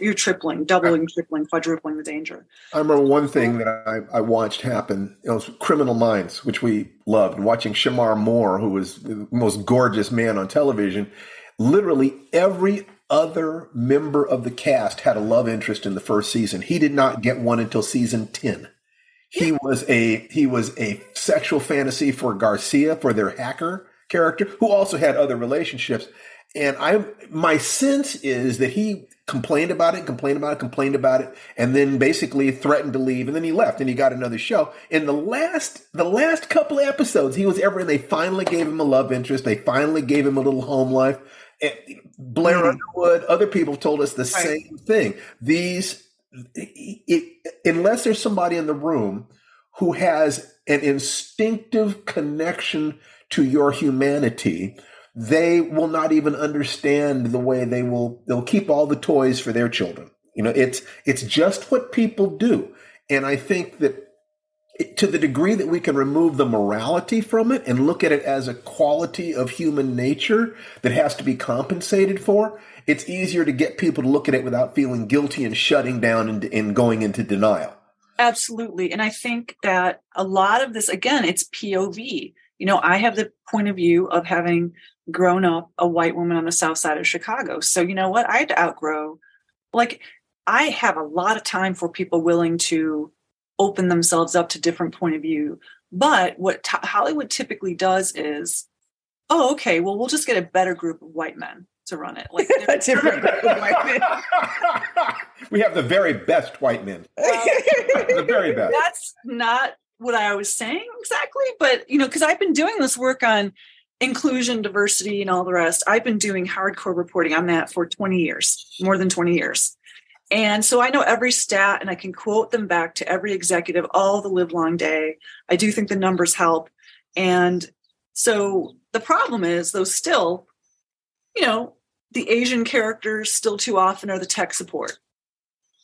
you're tripling, doubling, tripling, quadrupling the danger. I remember one thing that I, I watched happen. It was Criminal Minds, which we loved. Watching Shemar Moore, who was the most gorgeous man on television, literally every other member of the cast had a love interest in the first season. He did not get one until season ten. He was a he was a sexual fantasy for Garcia for their hacker character, who also had other relationships. And I my sense is that he complained about it, complained about it, complained about it, and then basically threatened to leave, and then he left and he got another show. In the last the last couple of episodes, he was ever and they finally gave him a love interest. They finally gave him a little home life. And Blair mm. Underwood, other people told us the right. same thing. These it, unless there's somebody in the room who has an instinctive connection to your humanity they will not even understand the way they will they'll keep all the toys for their children. You know it's it's just what people do. And i think that to the degree that we can remove the morality from it and look at it as a quality of human nature that has to be compensated for it's easier to get people to look at it without feeling guilty and shutting down and, and going into denial. Absolutely. And i think that a lot of this again it's pov you know i have the point of view of having grown up a white woman on the south side of Chicago. So, you know what? I had to outgrow, like, I have a lot of time for people willing to open themselves up to different point of view. But what t- Hollywood typically does is, oh, okay, well, we'll just get a better group of white men to run it. Like a different group of white men. we have the very best white men. the very best. That's not what I was saying exactly, but you know, because I've been doing this work on inclusion, diversity, and all the rest. I've been doing hardcore reporting on that for 20 years, more than 20 years. And so I know every stat and I can quote them back to every executive all the live long day. I do think the numbers help. And so the problem is, though, still, you know, the Asian characters still too often are the tech support.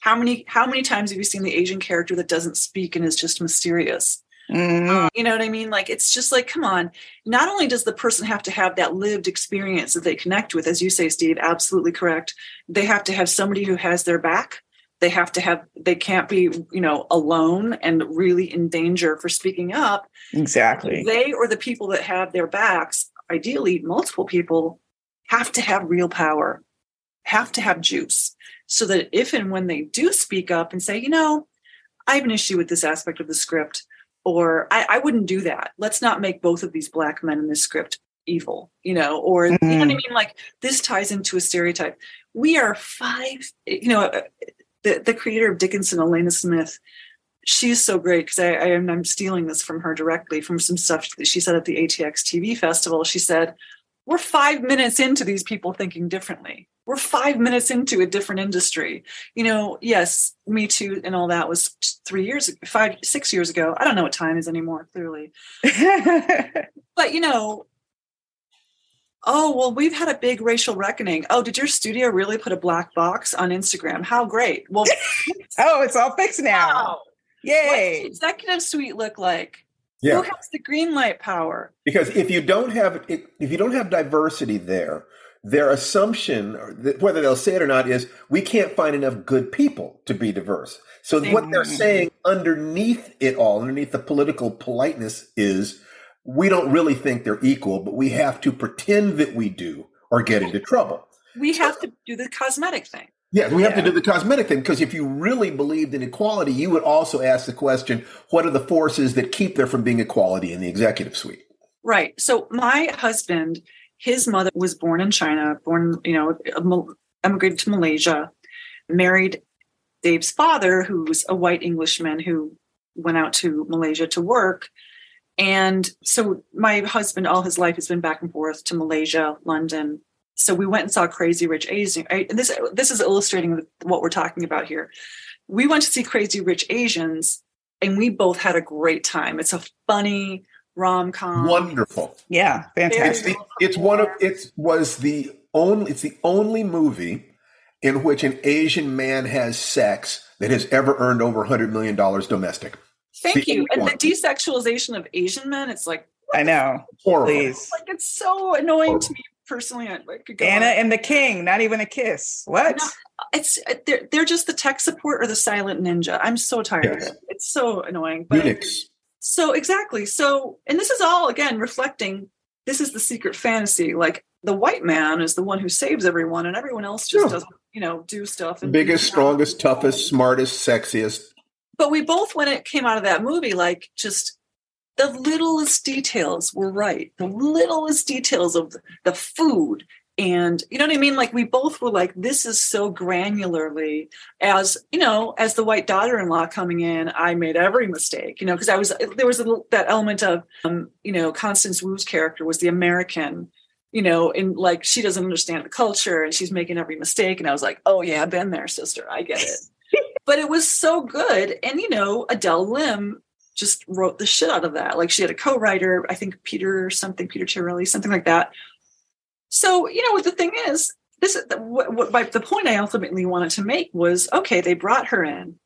How many how many times have you seen the Asian character that doesn't speak and is just mysterious? Mm-hmm. you know what I mean? Like, it's just like, come on. Not only does the person have to have that lived experience that they connect with, as you say, Steve, absolutely correct. They have to have somebody who has their back. They have to have, they can't be, you know, alone and really in danger for speaking up. Exactly. They or the people that have their backs, ideally, multiple people, have to have real power, have to have juice. So that if and when they do speak up and say, you know, I have an issue with this aspect of the script or I, I, wouldn't do that. Let's not make both of these black men in this script evil, you know, or mm-hmm. you know what I mm-hmm. mean? Like this ties into a stereotype. We are five, you know, the, the creator of Dickinson, Alena Smith, she's so great because I, I am I'm stealing this from her directly from some stuff that she said at the ATX TV festival. She said, We're five minutes into these people thinking differently. We're five minutes into a different industry. You know, yes, Me Too and all that was three years, five, six years ago. I don't know what time is anymore, clearly. but, you know, oh, well, we've had a big racial reckoning. Oh, did your studio really put a black box on Instagram? How great. Well, oh, it's all fixed now. wow. Yay. What's the executive suite look like? Yeah. Who has the green light power? Because if you don't have if you don't have diversity there, their assumption, whether they'll say it or not, is we can't find enough good people to be diverse. So what they're saying underneath it all, underneath the political politeness, is we don't really think they're equal, but we have to pretend that we do or get into trouble. We have to do the cosmetic thing. Yeah, we have to do the cosmetic thing because if you really believed in equality, you would also ask the question: What are the forces that keep there from being equality in the executive suite? Right. So my husband, his mother was born in China, born, you know, emigrated to Malaysia, married Dave's father, who's a white Englishman who went out to Malaysia to work. And so my husband, all his life, has been back and forth to Malaysia, London. So we went and saw Crazy Rich Asian. And this this is illustrating what we're talking about here. We went to see Crazy Rich Asians, and we both had a great time. It's a funny rom com. Wonderful. Yeah, It's fantastic. the it's one of it was the only it's the only movie in which an Asian man has sex that has ever earned over hundred million dollars domestic. Thank the you. And the one. desexualization of Asian men, it's like I know. Horrible. Please. like it's so annoying to me personally. I, I could go Anna on. and the King, not even a kiss. What? No. it's they're they're just the tech support or the silent ninja. I'm so tired Yes. of it. It's so annoying. But eunuchs. So exactly. So and this is all again reflecting this is the secret fantasy. Like the white man is the one who saves everyone and everyone else just Sure. doesn't, you know, do stuff and Biggest, strongest, toughest, smartest, sexiest. but we both when it came out of that movie like just the littlest details were right the littlest details of the food and you know what i mean like we both were like this is so granularly as you know as the white daughter-in-law coming in i made every mistake you know because i was there was a, that element of um, you know constance wu's character was the american you know and like she doesn't understand the culture and she's making every mistake and i was like oh yeah i've been there sister i get it but it was so good. And you know, Adele Lim just wrote the shit out of that. Like she had a co-writer, I think Peter something, Peter Chiarelli, something like that. So you know what the thing is, this is what, what my, the point I ultimately wanted to make was okay. They brought her in.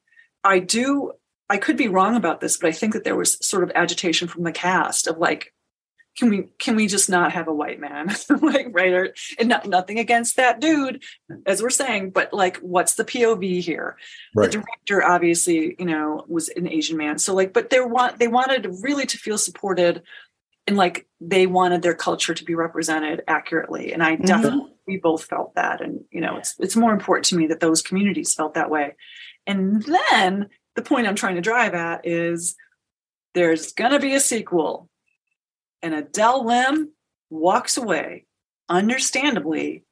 I do. I could be wrong about this, but I think that there was sort of agitation from the cast of like, can we can we just not have a white man like right or, and not, nothing against that dude as we're saying but like what's the pov here Right. the director obviously you know was an asian man so like but they want they wanted really to feel supported and like they wanted their culture to be represented accurately. And i Mhm. definitely we both felt that. And you know it's it's more important to me that those communities felt that way. And then the point i'm trying to drive at is there's gonna be a sequel. And adele lim walks away understandably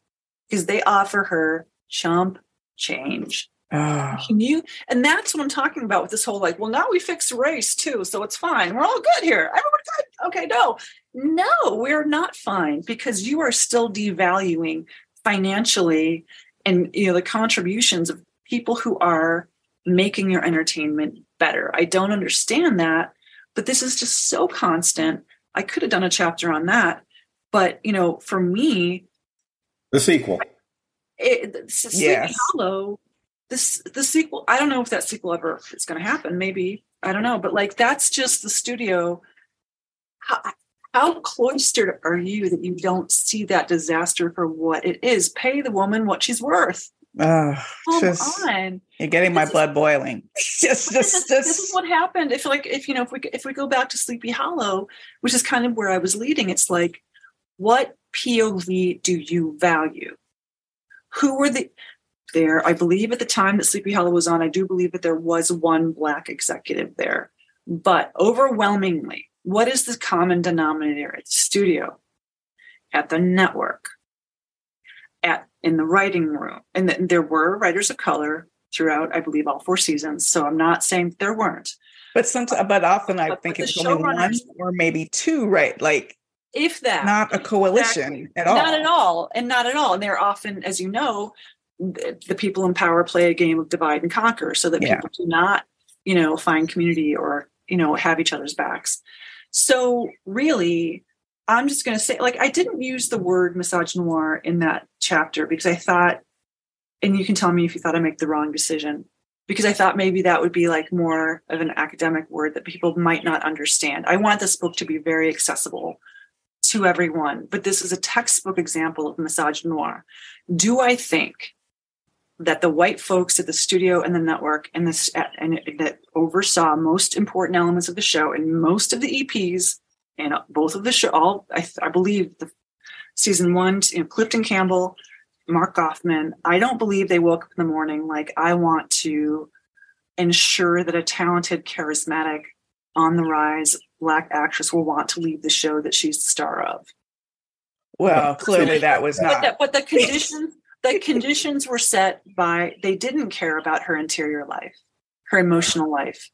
because they offer her chump change Oh, can you? And that's what I'm talking about with this whole like, well, now we fix race too, so it's fine. We're all good here. Everyone good. Okay, no, no, we're not fine because you are still devaluing financially and you know the contributions of people who are making your entertainment better. I don't understand that, but this is just so constant. I could have done a chapter on that, but you know, for me, The sequel. it, Sleepy Yes. Hollow, this the sequel. I don't know if that sequel ever is going to happen. Maybe I don't know, but like that's just the studio. How, how cloistered are you that you don't see that disaster for what it is? Pay the woman what she's worth. oh, Come just on. you're getting my This is- blood boiling. Just, this, just, this is what happened. If like if you know if we if we go back to Sleepy Hollow, which is kind of where I was leading, it's like, what POV do you value? Who were the there? I believe at the time that Sleepy Hollow was on, I do believe that there was one black executive there, but overwhelmingly, what is the common denominator at the studio, at the network, at in the writing room, and th- there were writers of color throughout, I believe, all four seasons. So I'm not saying there weren't. But sometimes, uh, but often I But- think but it's only one or maybe two, right? Like if that not a coalition Exactly. at all. Not at all, and not at all. And they're often, as you know, the, the people in power play a game of divide and conquer, so that Yeah. people do not, you know, find community or you know have each other's backs. So really, I'm just going to say, like, I didn't use the word misogynoir in that chapter because I thought, and you can tell me if you thought I make the wrong decision. Because I thought maybe that would be like more of an academic word that people might not understand. I want this book to be very accessible to everyone, but this is a textbook example of misogynoir. Do I think that the white folks at the studio and the network and this and that oversaw most important elements of the show and most of the EPs and both of the show, all I, I believe the season one, you know, Clifton Campbell, Mark Goffman. I don't believe they woke up in the morning like I want to ensure that a talented, charismatic, on the rise black actress will want to leave the show that she's the star of. Well, clearly that was But not. the, but the conditions the conditions were set by they didn't care about her interior life, her emotional life.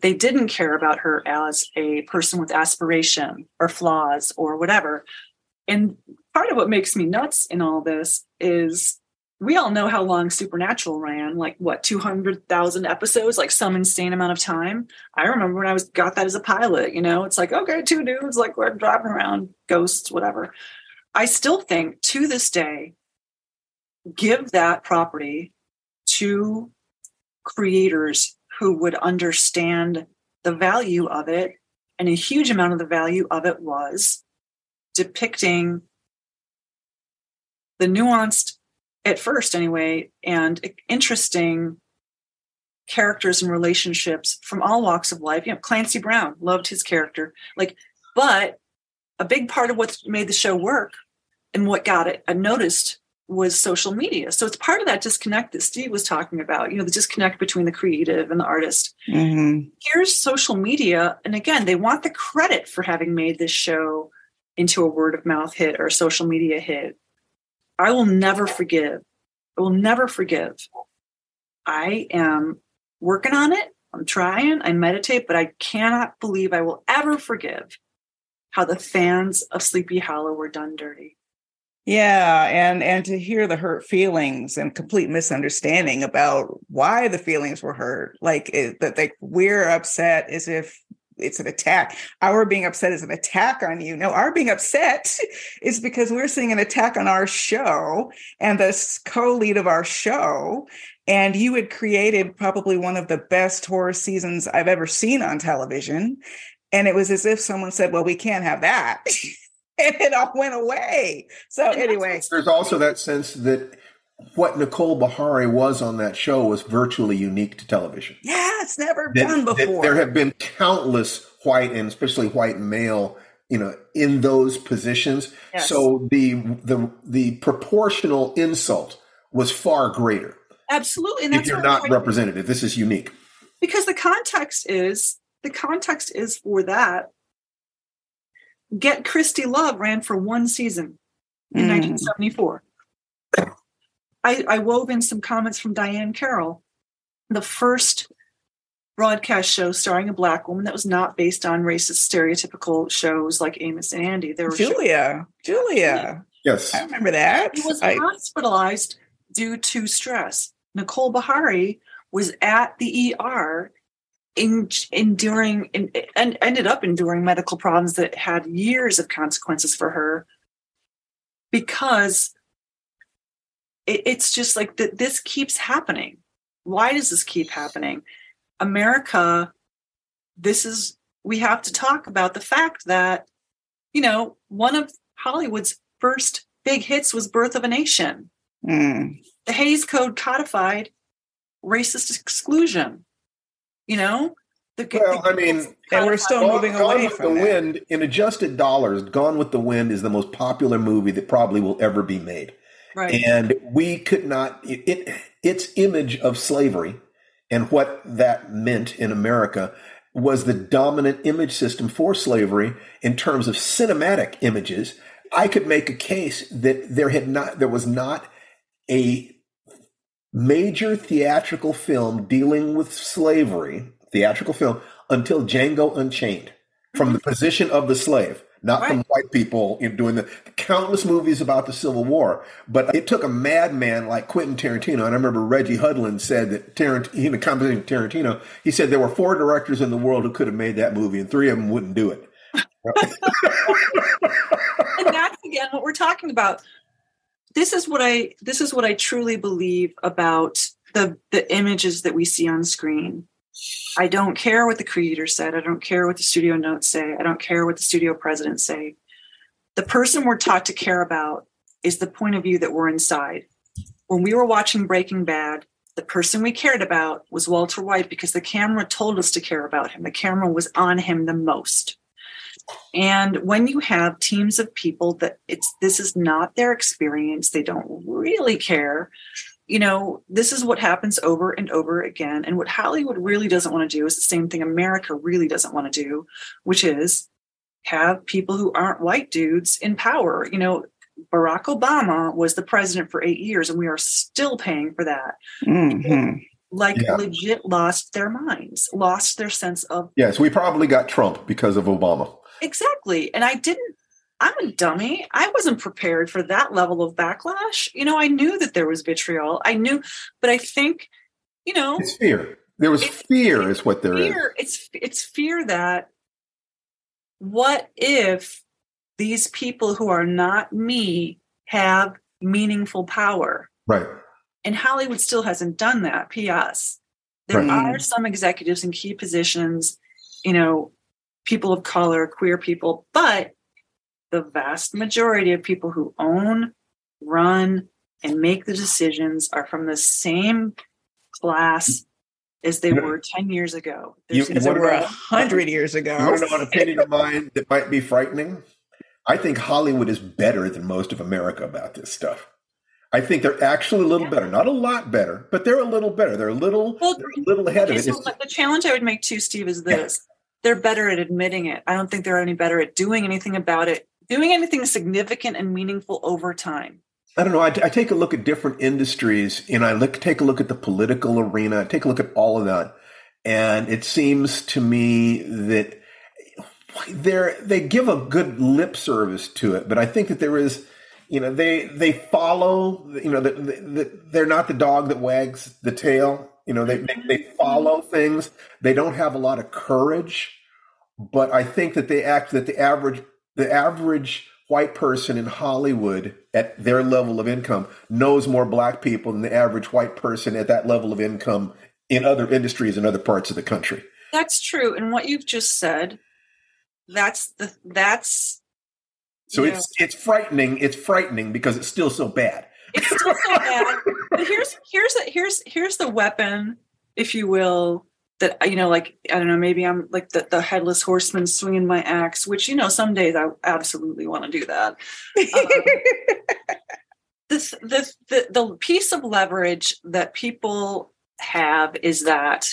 They didn't care about her as a person with aspiration or flaws or whatever. And part of what makes me nuts in all this is we all know how long Supernatural ran, like what, 200,000 episodes, like some insane amount of time. I remember when I was got that as a pilot, you know, it's like, okay, two dudes, like we're driving around, ghosts, whatever. I still think to this day, give that property to creators who would understand the value of it. And a huge amount of the value of it was depicting the nuanced, at first anyway, and interesting characters and relationships from all walks of life. You know, Clancy Brown loved his character. Like, but a big part of what made the show work and what got it noticed was social media. So it's part of that disconnect that Steve was talking about, you know, the disconnect between the creative and the artist. Mhm. Here's social media. And again, they want the credit for having made this show into a word of mouth hit or a social media hit. I will never forgive. I will never forgive. I am working on it. I'm trying. I meditate, but I cannot believe I will ever forgive how the fans of Sleepy Hollow were done dirty. Yeah, and and to hear the hurt feelings and complete misunderstanding about why the feelings were hurt, like it, that like we're upset as if it's an attack. Our being upset is an attack on you. No, our being upset is because we're seeing an attack on our show and the co-lead of our show. And you had created probably one of the best horror seasons I've ever seen on television. And it was as if someone said, Well, we can't have that. and it all went away. So And anyway, There's also that sense that what Nicole Beharie was on that show was virtually unique to television. yeah, it's never That- done before. there have been countless white and especially white male, you know, in those positions. Yes. So the the the proportional insult was far greater. Absolutely. And If you're not representative, this is unique. because the context is the context is for that. Get Christie Love ran for one season in Mm. 1974. I, I wove in some comments from Diahann Carroll, the first broadcast show starring a black woman that was not based on racist stereotypical shows like Amos and Andy. There were shows- Julia, Julia. Yes. I remember that. He was I- hospitalized due to stress. Nicole Beharie was at the ER in, enduring in, and ended up enduring medical problems that had years of consequences for her because it, it's just like that this keeps happening why does this keep happening america this is we have to talk about the fact that you know one of hollywood's first big hits was birth of a nation Mm. the Hays Code codified racist exclusion. You know, the, Well, I mean, And we're still Gone, moving Gone away with from the that. Wind in adjusted dollars. Gone with the Wind is the most popular movie that probably will ever be made. right. and we could not it, it its image of slavery and what that meant in America was the dominant image system for slavery in terms of cinematic images. I could make a case that there had not there was not a major theatrical film dealing with slavery, theatrical film, until Django Unchained, from the mm-hmm. position of the slave. not Right. from white people know, doing the countless movies about the Civil War. But it took a madman like Quentin Tarantino. And I remember Reggie Hudlin said that Tarantino, in a conversation with Tarantino, he said there were four directors in the world who could have made that movie, and three of them wouldn't do it. and that's again what we're talking about this is what i this is what i truly believe about the the images that we see on screen. I don't care what the creator said. I don't care what the studio notes say. I don't care what the studio presidents say. The person we're taught to care about is the point of view that we're inside. When we were watching breaking bad the person we cared about was walter white because the camera told us to care about him. The camera was on him the most and when you have teams of people that it's this is not their experience, they don't really care. You know, this is what happens over and over again. And what Hollywood really doesn't want to do is the same thing America really doesn't want to do, which is have people who aren't white dudes in power. You know, Barack Obama was the president for eight years, and we are still paying for that. Mhm. Like Yeah. legit lost their minds, lost their sense of Yes, we probably got Trump because of Obama. Exactly. And I didn't, I'm a dummy. I wasn't prepared for that level of backlash. You know, I knew that there was vitriol. I knew, but I think, you know, It's fear. There was It's- fear, is what there is. fear, it's it's fear that what if these people who are not me have meaningful power? Right. And Hollywood still hasn't done that. P.S. There Right. are some executives in key positions, you know, people of color, queer people, but the vast majority of people who own, run, and make the decisions are from the same class as they were 10 years ago. You- There's you As it were a about- hundred years ago. You want to know an opinion of mine that might be frightening? I think Hollywood is better than most of America about this stuff. I think they're actually a little Yeah. better, not a lot better, but they're a little better. They're a little, Well, they're a little ahead of it. so the challenge I would make to Steve, is this. They're better at admitting it. I don't think they're any better at doing anything about it, doing anything significant and meaningful over time. I don't know. I, I take a look at different industries and I look take a look at the political arena. I take a look at all of that, and it seems to me that they're they give a good lip service to it, but I think that there is, you know, they they follow. You know, that the, they're not the dog that wags the tail. You know, they, they they mm-hmm. follow things. They don't have a lot of courage, but I think that they act that the average the average white person in Hollywood at their level of income knows more black people than the average white person at that level of income in other industries in other parts of the country. That's true. And what you've just said, that's the that's So it's it's frightening. It's frightening because it's still so bad. it's still so bad. But here's here's here's here's the weapon, if you will, that you know, like I don't know, maybe I'm like the, the headless horseman swinging my axe, which you know, some days I absolutely want to do that. Um, this the, the the piece of leverage that people have is that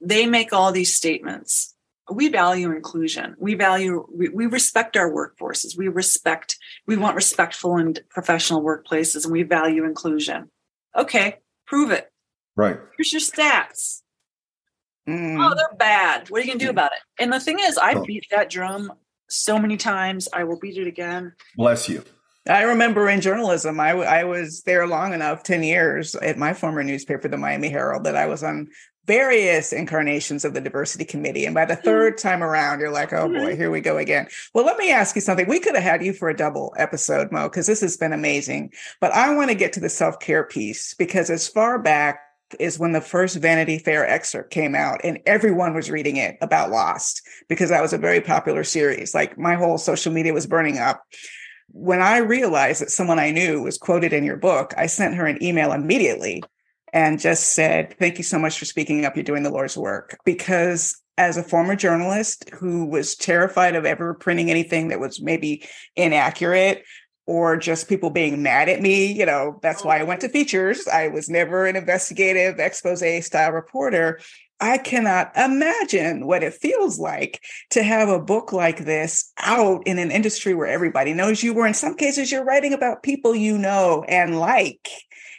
they make all these statements we value inclusion. We value we, we respect our workforces. We respect we want respectful and professional workplaces and we value inclusion. Okay prove it. Right. here's your stats. Mm. oh they're bad. What are you gonna do about it? And the thing is i Oh. beat that drum so many times i will beat it again. Bless you. I remember in journalism, I, w- I was there long enough, 10 years at my former newspaper, the Miami Herald, that I was on various incarnations of the diversity committee. And by the mm-hmm. third time around, you're like, oh boy, mm-hmm. here we go again. Well, let me ask you something. We could have had you for a double episode, Mo, because this has been amazing. But I want to get to the self care piece because as far back is when the first Vanity Fair excerpt came out and everyone was reading it about Lost because that was a very popular series. Like my whole social media was burning up when I realized that someone I knew was quoted in your book, I sent her an email immediately and just said, Thank you so much for speaking up. You're doing the Lord's work. Because as a former journalist who was terrified of ever printing anything that was maybe inaccurate or just people being mad at me, you know, that's why I went to features. I was never an investigative expose style reporter. I cannot imagine what it feels like to have a book like this out in an industry where everybody knows you, where in some cases you're writing about people you know and like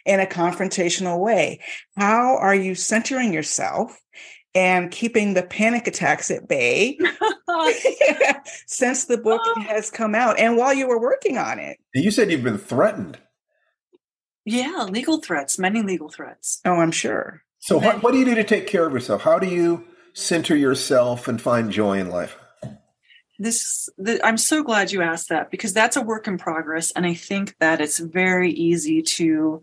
in a confrontational way. How are you centering yourself and keeping the panic attacks at bay since the book Oh. has come out and while you were working on it. You said you've been threatened. yeah, legal threats, many legal threats. Oh, I'm sure. So, what, what do you do to take care of yourself? How do you center yourself and find joy in life? This, the, I'm so glad you asked that because that's a work in progress, and I think that it's very easy to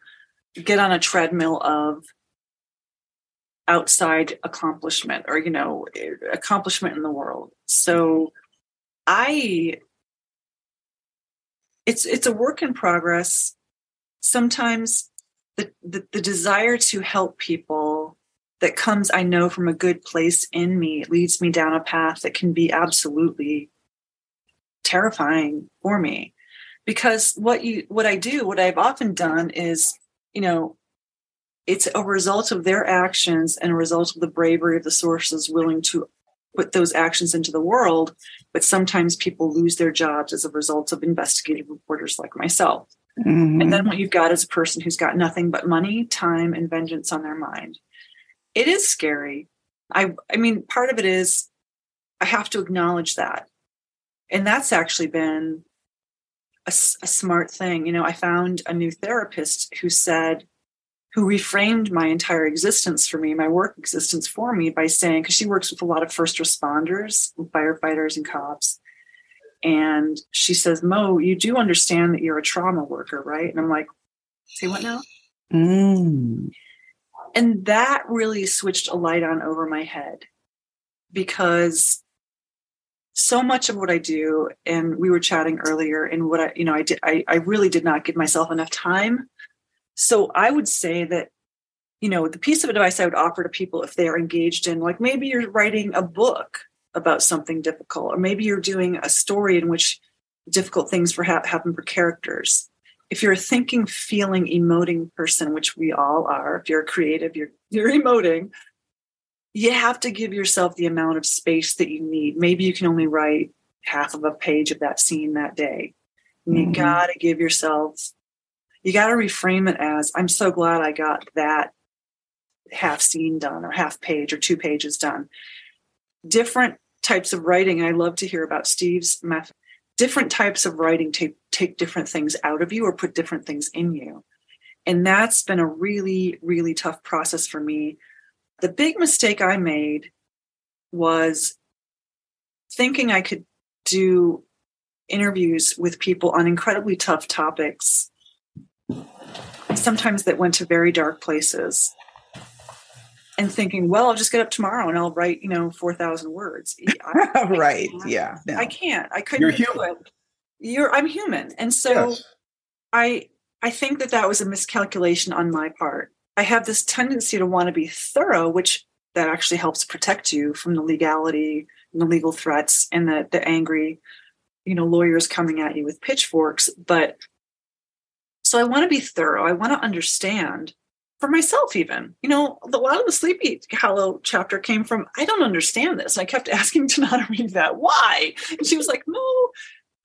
get on a treadmill of outside accomplishment or you know accomplishment in the world. So, I, it's it's a work in progress. Sometimes the, the, the desire to help people that comes, I know, from a good place in me leads me down a path that can be absolutely terrifying for me. Because what you what I do, what I've often done is, you know, it's a result of their actions and a result of the bravery of the sources willing to put those actions into the world. But sometimes people lose their jobs as a result of investigative reporters like myself. Mhm. And then what you've got is a person who's got nothing but money, time, and vengeance on their mind. It is scary. I I mean, part of it is I have to acknowledge that. And that's actually been a, a smart thing. You know, I found a new therapist who said, who reframed my entire existence for me, my work existence for me by saying, because she works with a lot of first responders, firefighters, and cops. And she says, Mo, you do understand that you're a trauma worker, right? And I'm like, say what now? Mm. And that really switched a light on over my head because so much of what I do, and we were chatting earlier, and what I, you know, I did, I, I really did not give myself enough time. So I would say that, you know, the piece of advice I would offer to people if they're engaged in, like maybe you're writing a book about something difficult, or maybe you're doing a story in which difficult things for ha- happen for characters. If you're a thinking, feeling, emoting person, which we all are, if you're a creative, you're you're emoting, you have to give yourself the amount of space that you need. Maybe you can only write half of a page of that scene that day. And you Mhm. gotta give yourself, you gotta reframe it as, I'm so glad I got that half scene done or half page or two pages done. Different types of writing. I love to hear about Steve's method. Different types of writing take take different things out of you or put different things in you. And that's been a really, really tough process for me. The big mistake I made was thinking I could do interviews with people on incredibly tough topics, sometimes that went to very dark places, and thinking, well, I'll just get up tomorrow and I'll write, you know, 4,000 words. I, right. Yeah. no. I can't. I couldn't You're human. it. You're, I'm human. And so yes. I I think that that was a miscalculation on my part. I have this tendency to want to be thorough, which that actually helps protect you from the legality and the legal threats and the the angry, you know, lawyers coming at you with pitchforks. But so I want to be thorough. I want to understand for myself, even. You know, a lot of the Sleepy Hollow chapter came from I don't understand this. I kept asking Tananarive that. Why? And she was like, No,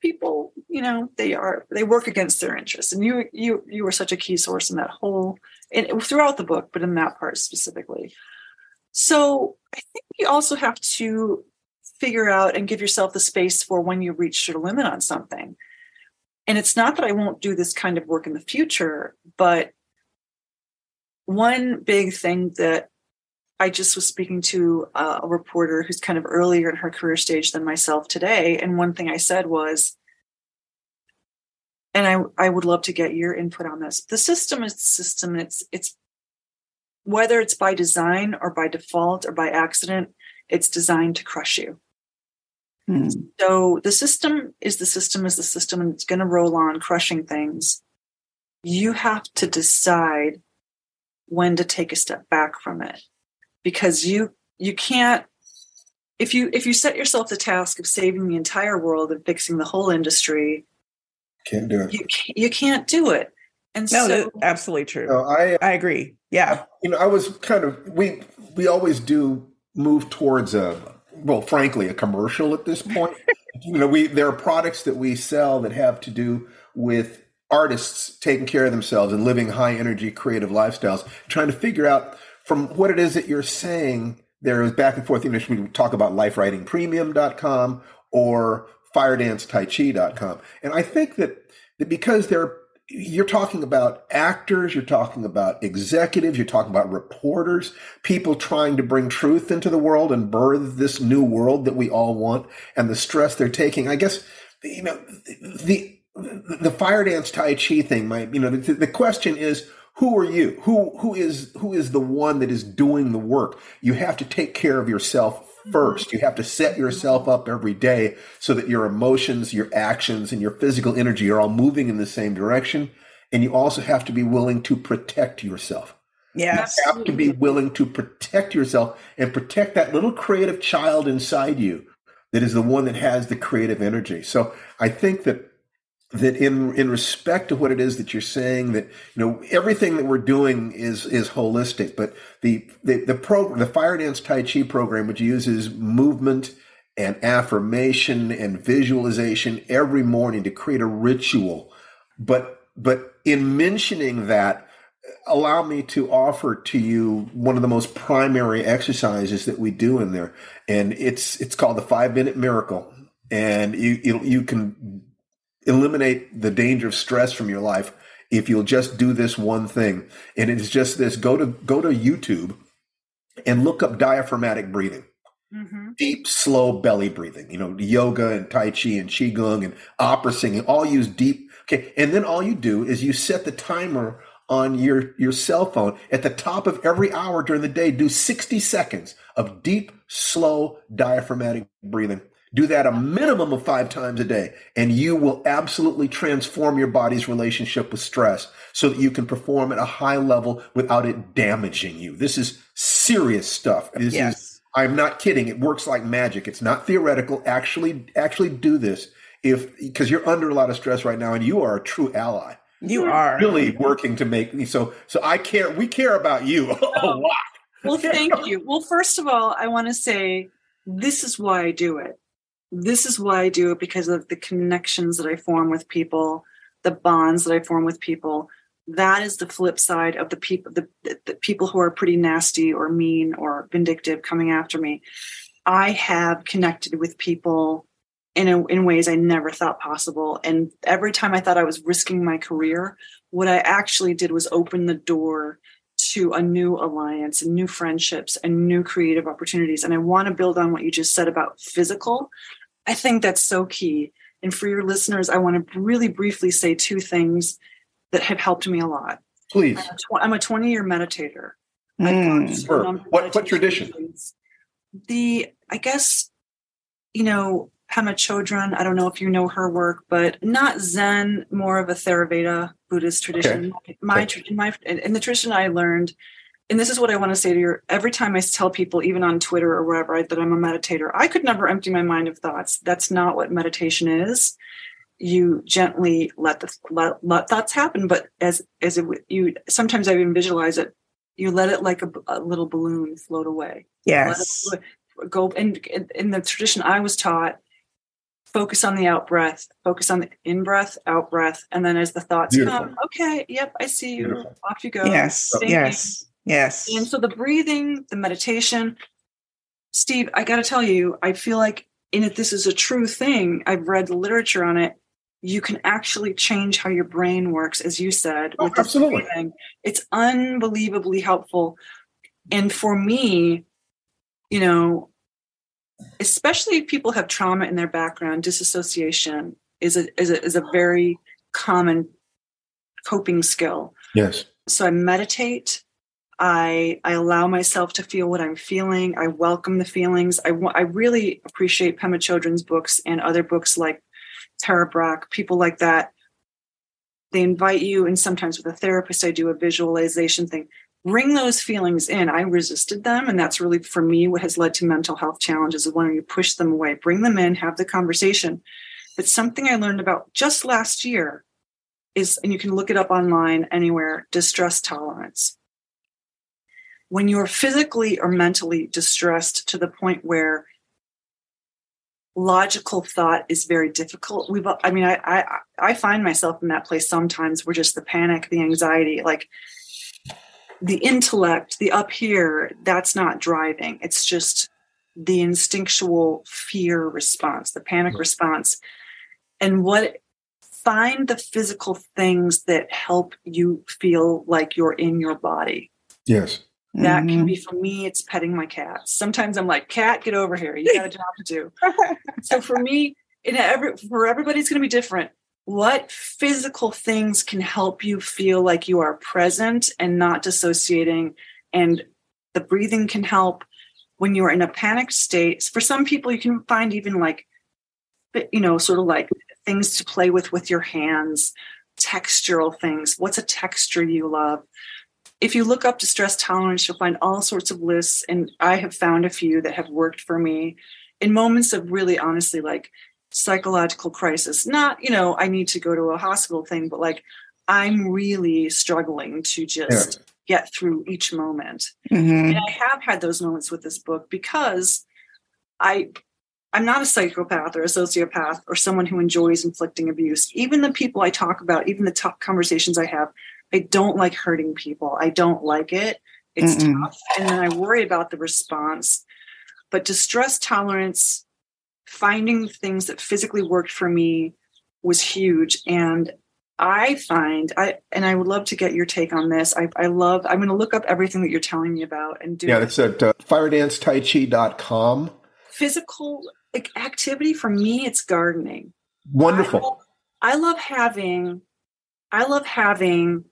people you know they are they work against their interests and you you you were such a key source in that whole and throughout the book but in that part specifically. So i think you also have to figure out and give yourself the space for when you reach your limit on something. And it's not that i won't do this kind of work in the future but one big thing that I just was speaking to uh, a reporter who's kind of earlier in her career stage than myself today, and one thing I said was, and I I would love to get your input on this. The system is the system. It's it's whether it's by design or by default or by accident, it's designed to crush you. Hmm. So the system is the system is the system, and it's going to roll on crushing things. You have to decide when to take a step back from it because you you can't if you if you set yourself the task of saving the entire world and fixing the whole industry Can't do it. you can't, you can't do it and No, so that's absolutely true. No, I I agree. Yeah. you know, I was kind of we we always do move towards a well, frankly, a commercial at this point. you know, we there are products that we sell that have to do with artists taking care of themselves and living high energy creative lifestyles, trying to figure out from what it is that you're saying there is back and forth English. We talk about lifewritingpremium.com or firedancetaichi.com. And I think that, that because you're talking about actors, you're talking about executives, you're talking about reporters, people trying to bring truth into the world and birth this new world that we all want and the stress they're taking. I guess, you know, the, the fire dance Tai Chi thing might, you know, the, the question is, who are you? Who, who is, who is the one that is doing the work? You have to take care of yourself first. You have to set yourself up every day so that your emotions, your actions, and your physical energy are all moving in the same direction. And you also have to be willing to protect yourself. Yes. You have to be willing to protect yourself and protect that little creative child inside you that is the one that has the creative energy. So I think that that in in respect to what it is that you're saying that you know everything that we're doing is is holistic but the the the program the fire dance tai chi program which uses movement and affirmation and visualization every morning to create a ritual. But but in mentioning that allow me to offer to you one of the most primary exercises that we do in there. And it's it's called the 5 minute miracle. And you you, you can eliminate the danger of stress from your life if you'll just do this one thing. And it's just this go to go to YouTube and look up diaphragmatic breathing. Mm-hmm. Deep, slow belly breathing. You know, yoga and Tai Chi and Qigong and opera singing all use deep. Okay. And then all you do is you set the timer on your, your cell phone at the top of every hour during the day. Do 60 seconds of deep, slow diaphragmatic breathing. Do that a minimum of five times a day, and you will absolutely transform your body's relationship with stress so that you can perform at a high level without it damaging you. This is serious stuff. This yes. is, I'm not kidding. It works like magic. It's not theoretical. Actually, actually do this if because you're under a lot of stress right now, and you are a true ally. You are really working to make me so. So I care. We care about you a oh. lot. Well, thank you. Well, first of all, I want to say this is why I do it this is why I do it because of the connections that I form with people, the bonds that I form with people. That is the flip side of the people, the, the people who are pretty nasty or mean or vindictive coming after me. I have connected with people in a, in ways I never thought possible. And every time I thought I was risking my career, what I actually did was open the door to a new alliance and new friendships and new creative opportunities. And I want to build on what you just said about physical. I think that's so key. And for your listeners, I want to really briefly say two things that have helped me a lot. Please. I'm a 20 year meditator. Mm, what, what tradition? The, I guess, you know, Pema Chodron, I don't know if you know her work, but not Zen, more of a Theravada Buddhist tradition. Okay. My, okay. my, in the tradition I learned, and this is what I want to say to you every time I tell people, even on Twitter or wherever, that I'm a meditator, I could never empty my mind of thoughts. That's not what meditation is. You gently let the let, let thoughts happen, but as as it you sometimes I even visualize it. You let it like a, a little balloon float away. Yes. Go and in the tradition I was taught, focus on the out breath, focus on the in breath, out breath, and then as the thoughts Beautiful. come, okay, yep, I see you. Beautiful. Off you go. Yes, Thinking. yes. Yes. And so the breathing, the meditation, Steve, I got to tell you, I feel like in it, this is a true thing. I've read the literature on it. You can actually change how your brain works, as you said. Oh, with absolutely. Breathing. It's unbelievably helpful. And for me, you know, especially if people have trauma in their background, disassociation is a, is a, is a very common coping skill. Yes. So I meditate. I I allow myself to feel what I'm feeling. I welcome the feelings. I I really appreciate Pema Chodron's books and other books like Tara Brach, people like that. They invite you, and sometimes with a therapist, I do a visualization thing. Bring those feelings in. I resisted them, and that's really for me what has led to mental health challenges. Is when you push them away, bring them in, have the conversation. But something I learned about just last year is, and you can look it up online anywhere, distress tolerance when you're physically or mentally distressed to the point where logical thought is very difficult we've i mean I, I i find myself in that place sometimes where just the panic the anxiety like the intellect, the up here, that's not driving. It's just the instinctual fear response, the panic mm-hmm. response. And what find the physical things that help you feel like you're in your body. Yes. That mm-hmm. can be for me, it's petting my cat. Sometimes I'm like, cat, get over here. You got a job to do. so for me, in every for everybody, it's gonna be different. What physical things can help you feel like you are present and not dissociating? And the breathing can help when you're in a panic state. For some people, you can find even like, you know, sort of like things to play with with your hands, textural things. What's a texture you love? If you look up distress tolerance, you'll find all sorts of lists. And I have found a few that have worked for me in moments of really honestly like psychological crisis. Not, you know, I need to go to a hospital thing, but like I'm really struggling to just yeah. get through each moment. Mm-hmm. And I have had those moments with this book because I I'm not a psychopath or a sociopath or someone who enjoys inflicting abuse. Even the people I talk about, even the tough conversations I have, I don't like hurting people. I don't like it. It's Mm-mm. tough. And then I worry about the response. But distress tolerance, finding things that physically worked for me was huge. And I find I and I would love to get your take on this. I, I love I'm going to look up everything that you're telling me about and do Yeah, it's at uh, firedanceTaiChi.com. Physical activity for me it's gardening wonderful I love, I love having i love having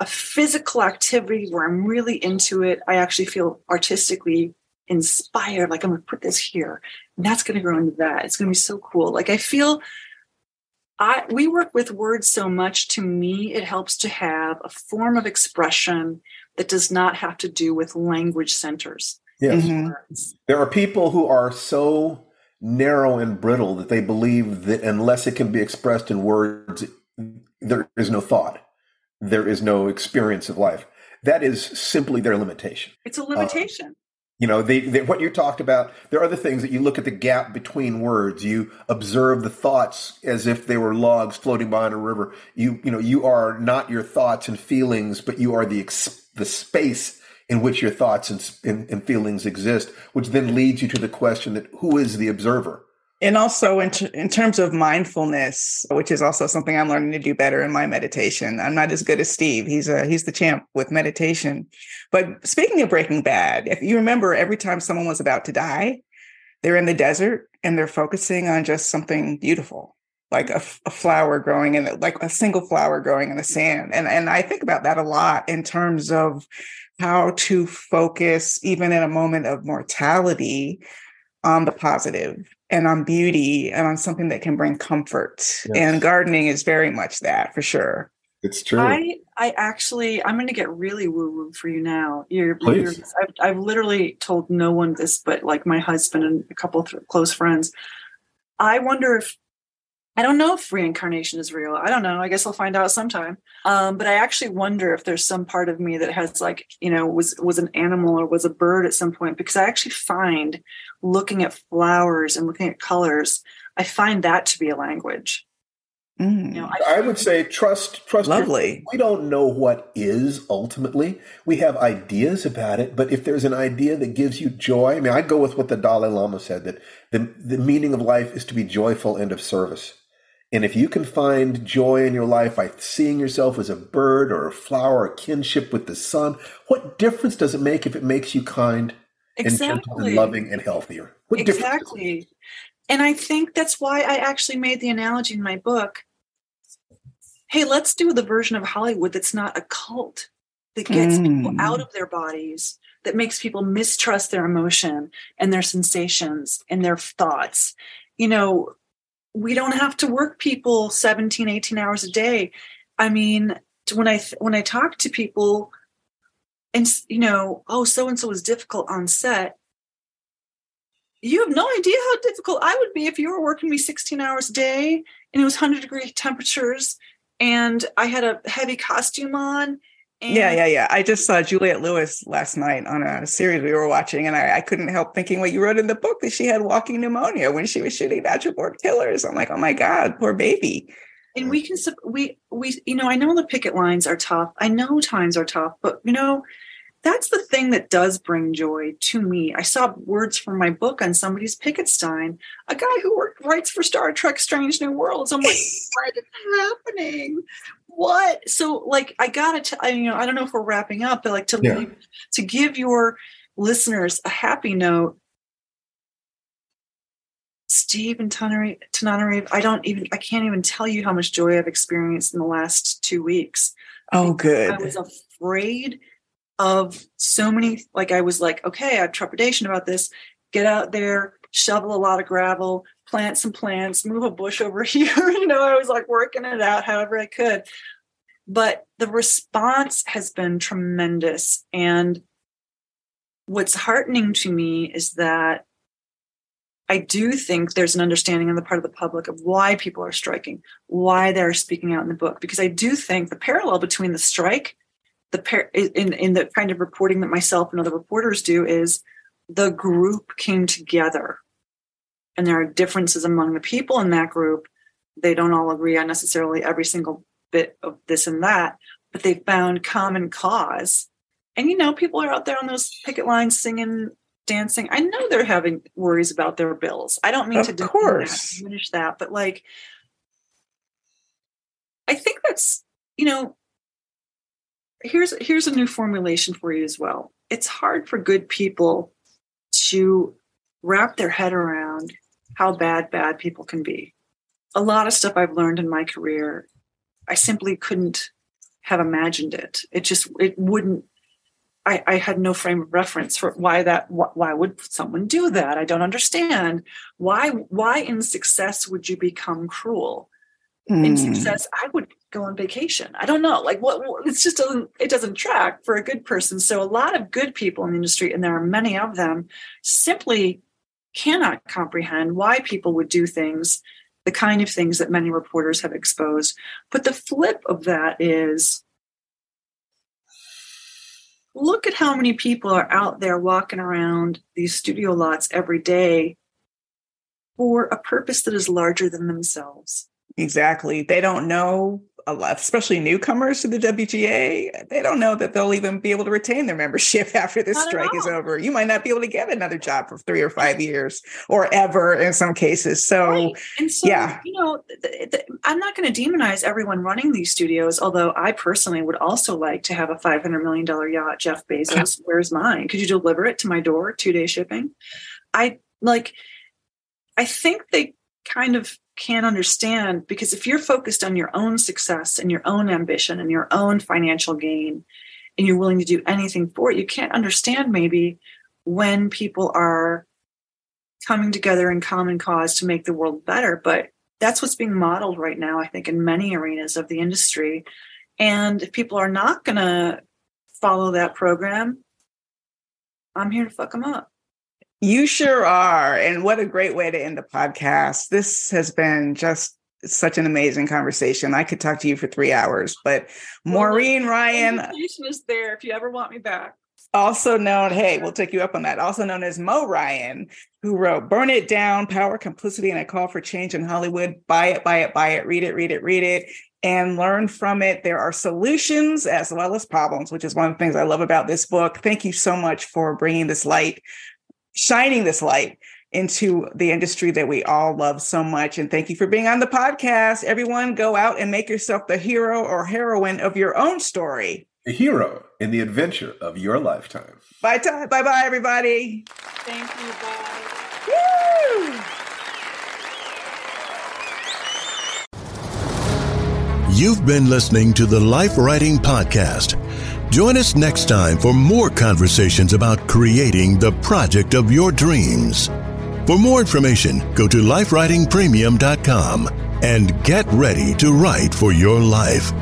a physical activity where i'm really into it. I actually feel artistically inspired like i'm going to put this here and that's going to grow into that. It's going to be so cool. Like i feel I, we work with words so much. To me it helps to have a form of expression that does not have to do with language centers. Yes. Mm-hmm. there are people who are so narrow and brittle that they believe that unless it can be expressed in words, there is no thought, there is no experience of life. That is simply their limitation. It's a limitation. Uh, you know, they, they, what you talked about, there are other things that you look at the gap between words. You observe the thoughts as if they were logs floating by in a river. You, you know, you are not your thoughts and feelings, but you are the, the space in which your thoughts and, and, and, feelings exist, which then leads you to the question that who is the observer? And also in, in terms of mindfulness, which is also something I'm learning to do better in my meditation. I'm not as good as Steve. He's a, he's the champ with meditation. But speaking of Breaking Bad, if you remember, every time someone was about to die, they're in the desert and they're focusing on just something beautiful, like a, a flower growing in it, like a single flower growing in the sand. And and I think about that a lot in terms of how to focus, even in a moment of mortality, on the positive and on beauty and on something that can bring comfort. Yes. And gardening is very much that for sure. It's true. I, I actually, I'm going to get really woo woo for you now. You're, you're I've, I've, literally told no one this, but like my husband and a couple of close friends. I wonder if I don't know if reincarnation is real. I don't know. I guess I'll find out sometime. Um, but I actually wonder if there's some part of me that has like, you know, was was an animal or was a bird at some point because I actually find looking at flowers and looking at colors, I find that to be a language. Mm. You know, I, I, would say trust trust lovely. Your, we don't know what is ultimately. We have ideas about it, but if there's an idea that gives you joy, I mean, I go with what the Dalai Lama said that the the meaning of life is to be joyful and of service. And if you can find joy in your life by seeing yourself as a bird or a flower, a kinship with the sun, what difference does it make if it makes you kind exactly. and and loving and healthier? What exactly. And I think that's why I actually made the analogy in my book. Hey, let's do the version of Hollywood that's not a cult, that gets mm. people out of their bodies, that makes people mistrust their emotion and their sensations and their thoughts. You know, we don't have to work people 17 18 hours a day i mean when i when i talk to people and you know oh so and so was difficult on set you have no idea how difficult i would be if you were working me 16 hours a day and it was 100 degree temperatures and i had a heavy costume on and yeah, yeah, yeah. I just saw Juliette Lewis last night on a series we were watching, and I, I, couldn't help thinking what you wrote in the book that she had walking pneumonia when she was shooting Natural Born Killers. I'm like, oh my God, poor baby. and we can we we you know i know the picket lines are tough i know times are tough but you know that's the thing that does bring joy to me i saw words from my book on somebody's picket sign a guy who worked, writes for star trek strange new worlds i'm like what is happening what so like i gotta tell you know i don't know if we're wrapping up but like to yeah. leave, to give your listeners a happy note Steve and Tananarive, I don't even, I can't even tell you how much joy I've experienced in the last two weeks. Oh, good. I was afraid of so many, like, I was like, okay, I have trepidation about this. Get out there, shovel a lot of gravel, plant some plants, move a bush over here. you know, I was like working it out however I could. But the response has been tremendous. And what's heartening to me is that I do think there's an understanding on the part of the public of why people are striking, why they're speaking out in the book. Because I do think the parallel between the strike, the par- in in the kind of reporting that myself and other reporters do is the group came together, and there are differences among the people in that group. They don't all agree on necessarily every single bit of this and that, but they found common cause. And you know, people are out there on those picket lines singing dancing. I know they're having worries about their bills. I don't mean of to course. That, diminish that, but like, I think that's you know, here's here's a new formulation for you as well. It's hard for good people to wrap their head around how bad bad people can be. A lot of stuff I've learned in my career, I simply couldn't have imagined it. It just it wouldn't I, I, had no frame of reference for why that why would someone do that i don't understand why why in success would you become cruel mm. in hmm. success i would go on vacation i don't know like what it just doesn't it doesn't track for a good person so a lot of good people in the industry and there are many of them simply cannot comprehend why people would do things the kind of things that many reporters have exposed but the flip of that is look at how many people are out there walking around these studio lots every day for a purpose that is larger than themselves. Exactly. They don't know a lot, especially newcomers to the WGA, they don't know that they'll even be able to retain their membership after this not strike is over. You might not be able to get another job for three or five years or ever in some cases. So, right. and so, yeah, you know, the, the, I'm not going to demonize everyone running these studios, although I personally would also like to have a $500 million yacht, Jeff Bezos. Where's mine? Could you deliver it to my door, two day shipping? I like, I think they kind of can't understand because if you're focused on your own success and your own ambition and your own financial gain and you're willing to do anything for it you can't understand maybe when people are coming together in common cause to make the world better. But that's what's being modeled right now i think in many arenas of the industry. And if people are not going to follow that program i'm here to fuck them up you sure are. And what a great way to end the podcast. This has been just such an amazing conversation. I could talk to you for three hours, but Maureen well, Ryan. is there if you ever want me back. Also known, hey, we'll take you up on that. Also known as Mo Ryan, who wrote Burn It Down, Power, Complicity, and a Call for Change in Hollywood. Buy it, buy it, buy it, read it, read it, read it, and learn from it. There are solutions as well as problems, which is one of the things I love about this book. Thank you so much for bringing this light shining this light into the industry that we all love so much. And thank you for being on the podcast. Everyone, go out and make yourself the hero or heroine of your own story. A hero in the adventure of your lifetime. Bye, bye, bye, everybody. Thank you. Bye. Woo! You've been listening to the Life Writing Podcast. Join us next time for more conversations about creating the project of your dreams. For more information, go to lifewritingpremium.com and get ready to write for your life.